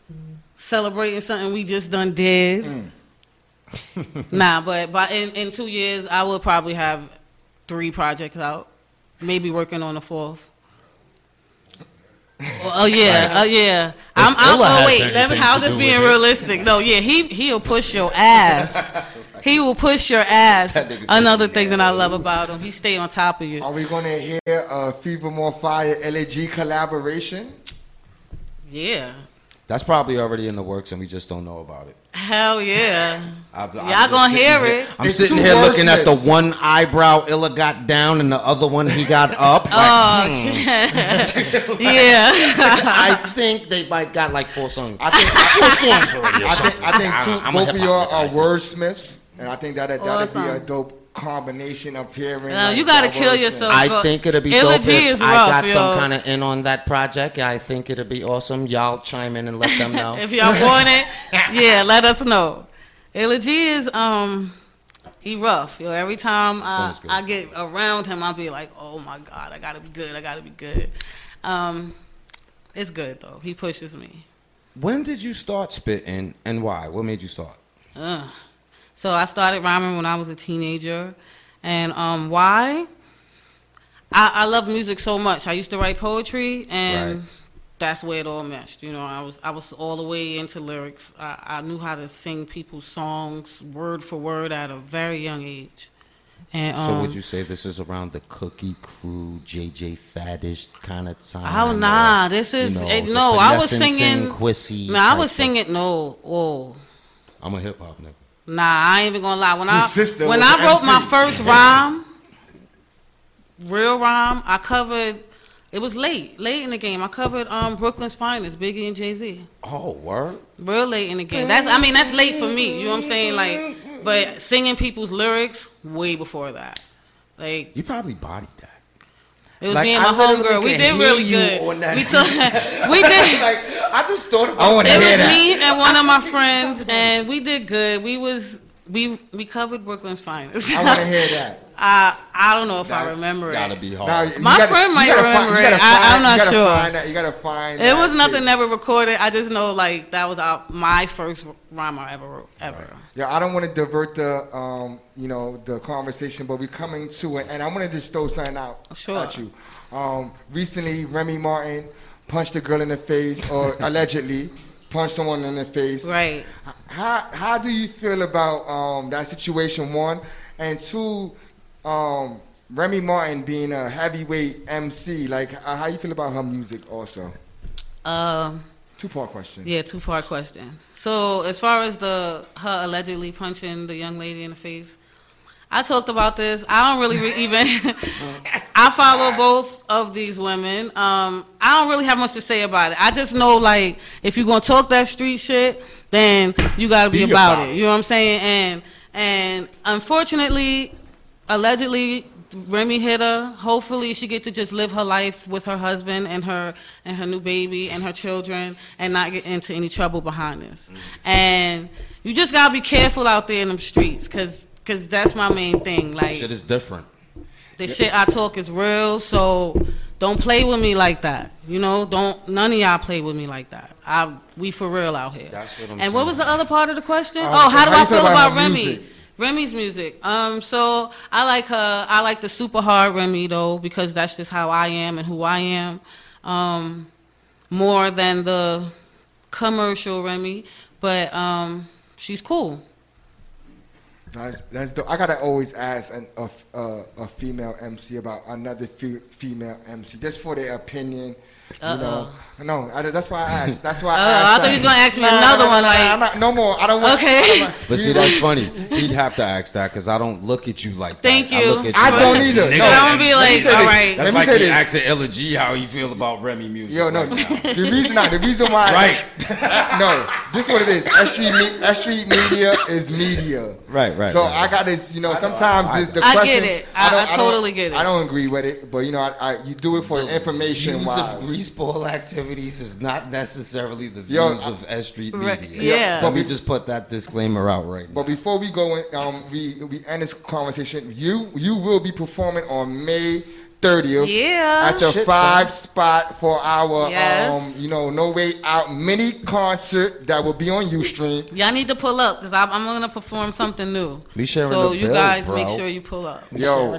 celebrating something we just done did. Mm. nah, but but in, in two years, I will probably have three projects out, maybe working on a fourth. Oh, oh, yeah, oh yeah. I'm, I'm Illa oh wait, let me how's this being with it. realistic? No, yeah, he he'll push your ass. He will push your ass. That nigga said Another thing that I love about him, he stay on top of you. Are we gonna hear a Fever More Fire LAG collaboration? Yeah, That's probably already in the works, and we just don't know about it. hell yeah. I'm- I'm Y'all gonna sitting hear here- it. I'm It's sitting here looking at the one eyebrow Illa got down and the other one he got up. Like, Oh hmm, shit! yeah, I think they might got like four songs. I think four songs already or I think. I think two, I'm both of y'all guy. are wordsmiths, and I think that that'd be a dope combination of hearing. No, like, you gotta kill yourself. I think it'll be Illa dope G if is I rough, got some kind of in on that project. I think it'll be awesome. Y'all chime in and let them know. if y'all want it, yeah, let us know. Illa G is um, he rough. Yo, every time I, I get around him, I'll be like, oh my god, I gotta be good. I gotta be good. Um, it's good though. He pushes me. when did you start spitting and why? What made you start? Ugh. So I started rhyming when I was a teenager, and um, why? I, I love music so much. I used to write poetry, and Right. that's where it all meshed. You know, I was I was all the way into lyrics. I, I knew how to sing people's songs word for word at a very young age, And um, So would you say this is around the Cookie Crew, JJ Faddish kind of time? Oh or, nah, this you is know, eh, the no. I was singing. Quissy. Man, I was singing no. Oh, I'm a hip hop nigga. Nah, I ain't even gonna lie. When I when I wrote my first rhyme, real rhyme, I covered. It was late, late in the game. I covered um Brooklyn's finest, Biggie and Jay Z. Oh, word. Real late in the game. That's I mean that's late for me. You know what I'm saying? Like, but singing people's lyrics way before that. Like You probably bodied that. It was Like, me and my homegirl. We did hear really good. We took we did. like I just thought about. I want It was that. me and one of my friends, and we did good. We was we we covered Brooklyn's finest. I want to hear that. I I don't know if I That's remember Gotta it. be hard. Now, My gotta- friend might remember find- it. gotta I- I'm not you sure. Find that, you gotta find. It that was nothing shit. never recorded. I just know like that was our, my first rhyme I ever wrote ever. Yeah, I don't want to divert the, um, you know, the conversation, but we're coming to it, and I'm gonna just throw something out Sure. at you. Um, recently, Remy Martin punched a girl in the face, or allegedly punched someone in the face. Right. How how do you feel about um, that situation? One and two, um, Remy Martin being a heavyweight MC. Like, uh, how you feel about her music? Also, Um. two part question. Yeah, two part question. So as far as the her allegedly punching the young lady in the face, I talked about this. I don't really re- even. I follow both of these women. Um, I don't really have much to say about it. I just know like if you're gonna talk that street shit, then you gotta be, Be about, about it. You know what I'm saying? And and unfortunately, allegedly. Remy hit her. Hopefully, she get to just live her life with her husband and her and her new baby and her children, and not get into any trouble behind this. And you just gotta be careful out there in them streets, cause cause that's my main thing. Like Shit is different. the shit I talk is real, so don't play with me like that. You know, don't none of y'all play with me like that. I we for real out here. That's what I'm and what was the other part of the question? Um, oh, how do how I feel feel about about, Remy? music? Remy's music. Um, so I like her. I like the super hard Remy though because that's just how I am and who I am. Um, more than the commercial Remy, but um, she's cool. That's that's dope. I gotta always ask an, a, a a female MC about another fe- female MC just for their opinion. You know, no, I, that's why I asked. That's why I Oh, asked. I thought that. he was gonna ask me Nah, nah, another nah, one, like- I'm not, no more. I don't want. Okay. I But see, that's funny. He'd have to ask that because I don't look at you like that. Thank I you. look at I like don't a either. nigga. No, I'm gonna be let me like, say all this. That's Let me like say you this. asking Illa G how you feel about Remy music. Yo, no. right. The reason, not the reason why. Right. no, this is what it is. S Street, me, S Street Media is media. Right, right, So right, I got this. You know, sometimes I- the, the I get it. I- don't- I totally get it. I don't agree with it, but you know, I, I you do it for information Views wise. Greaseball activities is not necessarily the views Yo, of S Street Right, Media. yeah. Let But we- just put that disclaimer out right now. But before we go in, um, we we end this conversation. You you will be performing on May 30th. Yeah. At the Shit, five son. spot for our Yes. um, you know, No Way Out mini concert that will be on Ustream. Y'all need to pull up because I'm, I'm gonna perform something new. Be sharing so the you bill, guys bro. make sure you pull up. Yo,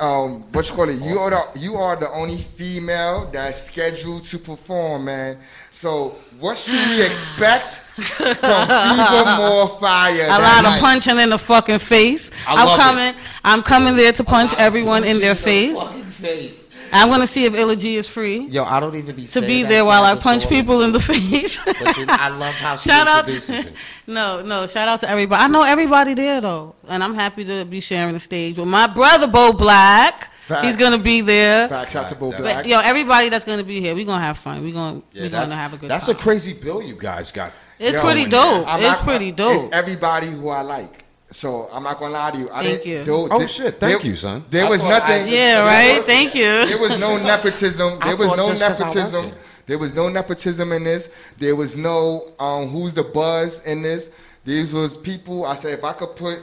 um, what you call it? You are the you are the only female that's scheduled to perform, man. So what should we expect from Fever More Fire? A that lot of night? punching in the fucking face. I am love it. coming. I'm coming there to punch everyone in their face. face. I'm gonna see if Illa G is free Yo, I don't even be to be there while I punch people in the face. But you- I love how she shout out to no, no. Shout out to everybody. I know everybody there though, and I'm happy to be sharing the stage with my brother Bo Black. Facts. He's gonna be there. Fact, shout out to Bo Black. But yo, everybody that's gonna be here, we're gonna have fun. We gonna Yeah, we that's, gonna have a good time. that's time. a crazy bill you guys got. it's Yo, pretty dope. I'm it's not- pretty dope. It's everybody who I like. So I'm not gonna lie to you. I Thank didn't, you. there- Oh, there- shit. Thank there- you, son. There I was thought I- nothing. Yeah, right. was- Thank you. There was no nepotism. There was no just 'cause I nepotism. There was no nepotism in this. There was no um, who's the buzz in this. These was people. I said if I could put,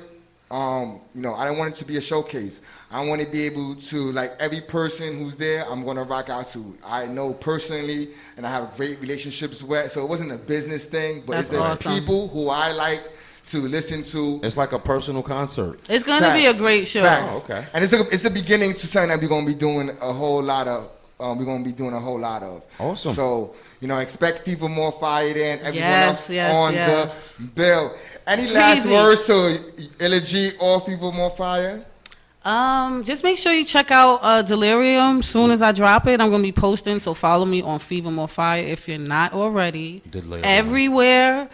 um, you know, I don't want it to be a showcase. I want to be able to like every person who's there. I'm gonna rock out to. I know personally, and I have great relationships with. So it wasn't a business thing, but That's it's the awesome. people who I like to listen to. It's like a personal concert. It's gonna be a great show. Facts. Oh, okay. And it's a, it's a beginning to something that we're gonna be doing a whole lot of. Um, we're gonna be doing a whole lot of. Awesome. So you know, expect Fever More Fire than everyone Yes, else yes, on yes. the bill. Any last words to Illa G or Fever More Fire? Um, just make sure you check out uh, Delirium. Soon as I drop it, I'm gonna be posting. So follow me on Fever More Fire if you're not already. Delirium. Everywhere.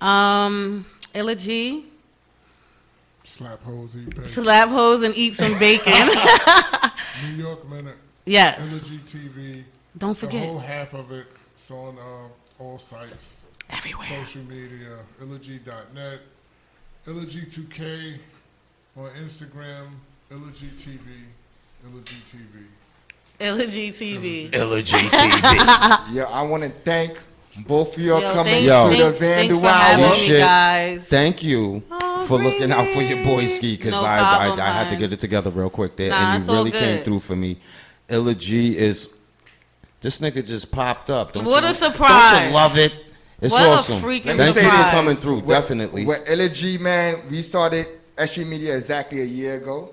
Um, Illa G. Slap hoes, eat bacon. Slap hoes and eat some bacon. New York Minute. Yes. Energy TV. Don't forget. The whole half of it. it is on uh, all sites. Everywhere. Social media, illogy.net, illogy2k on Instagram, illogy TV, illogy TV. Illa G TV. Yeah, I want to thank both of y'all Yo, coming thanks, Yo. to the thanks, thanks Vandal for having me, guys. Thank you Oh, for looking out for your boy really? Ski because No I, I I had to get it together real quick there, Nah, and it's you all really came through for me. Illa G is this nigga just popped up. Don't What you, a surprise. Don't you love it? It's What a awesome. freaking Thank you for coming through. With- Definitely. With Illa G, man, we started SG Media exactly a year ago.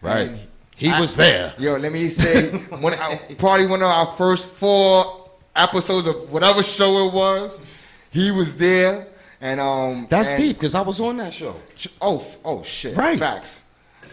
Right. And He I- was there. Yo, let me say, one, probably one of our first four episodes of whatever show it was. He was there, and um. That's and- deep because I was on that show. Oh, oh shit. Right. Facts.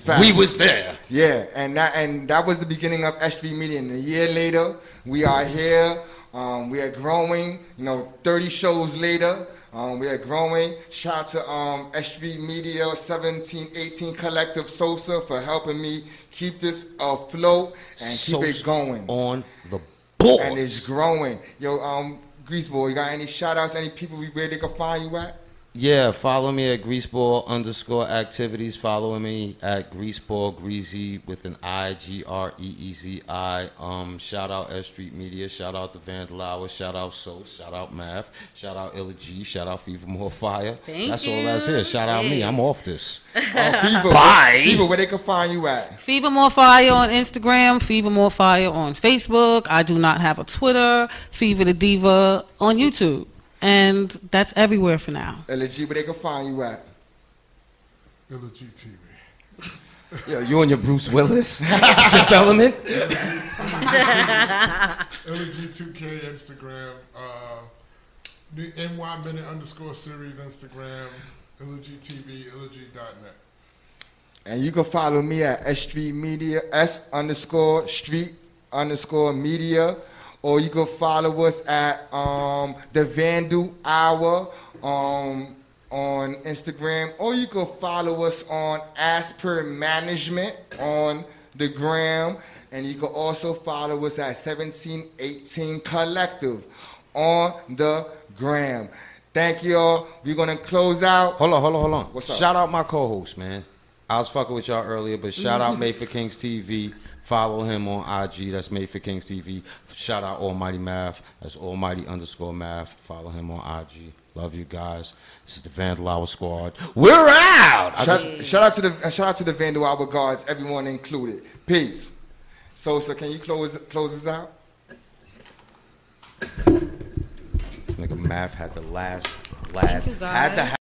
Facts. We was there. Yeah, and that and that was the beginning of SG Media. And a year later, we are here. Um, we are growing. You know, 30 shows later, um, we are growing. Shout out to um, SG Media 17, 18 Collective Sosa for helping me keep this afloat and keep it going. on the board. And it's growing. Yo, um, Greaseball, you got any shout outs, any people we- where they can find you at? Yeah, follow me at greaseball underscore activities. Follow me at greaseball greasy with an I G R E E Z I. Um, shout out S Street Media. Shout out the Vandal Hour. Shout out Sos. Shout out Math. Shout out Illa G. Shout out Fever More Fire. Thank that's all that's here. Shout out me. I'm off this. Uh, Fever, Bye. Fever, where they can find you at? Fever More Fire on Instagram, Fever More Fire on Facebook. I do not have a Twitter. Fever the Diva on YouTube. And that's everywhere for now. LG, where they can find you at? Illogy TV. Yo, you and your Bruce Willis development. Illogy2k Instagram. Uh, new NY Minute underscore series Instagram. Illogy TV, illogy.net. And you can follow me at S Street Media, S underscore Street underscore Media, or you can follow us at um, the Vandal Hour um, on Instagram, or you can follow us on As Per Management on the gram, and you can also follow us at 1718 Collective on the gram. Thank you all. We're gonna close out. Hold on, hold on, hold on. What's up? Shout out my co-host, man. I was fucking with y'all earlier, but shout out Made for Kings TV. Follow him on IG. That's Made for Kings TV. Shout out Almighty Math. That's Almighty underscore Math. Follow him on IG. Love you guys. This is the Vandal Hour Squad. We're out. Shout, just- shout out to the shout out to the Vandal Hour guards, everyone included. Peace. So, Sosa, can you close close us out? this nigga Math had the last, last, you, had the guys.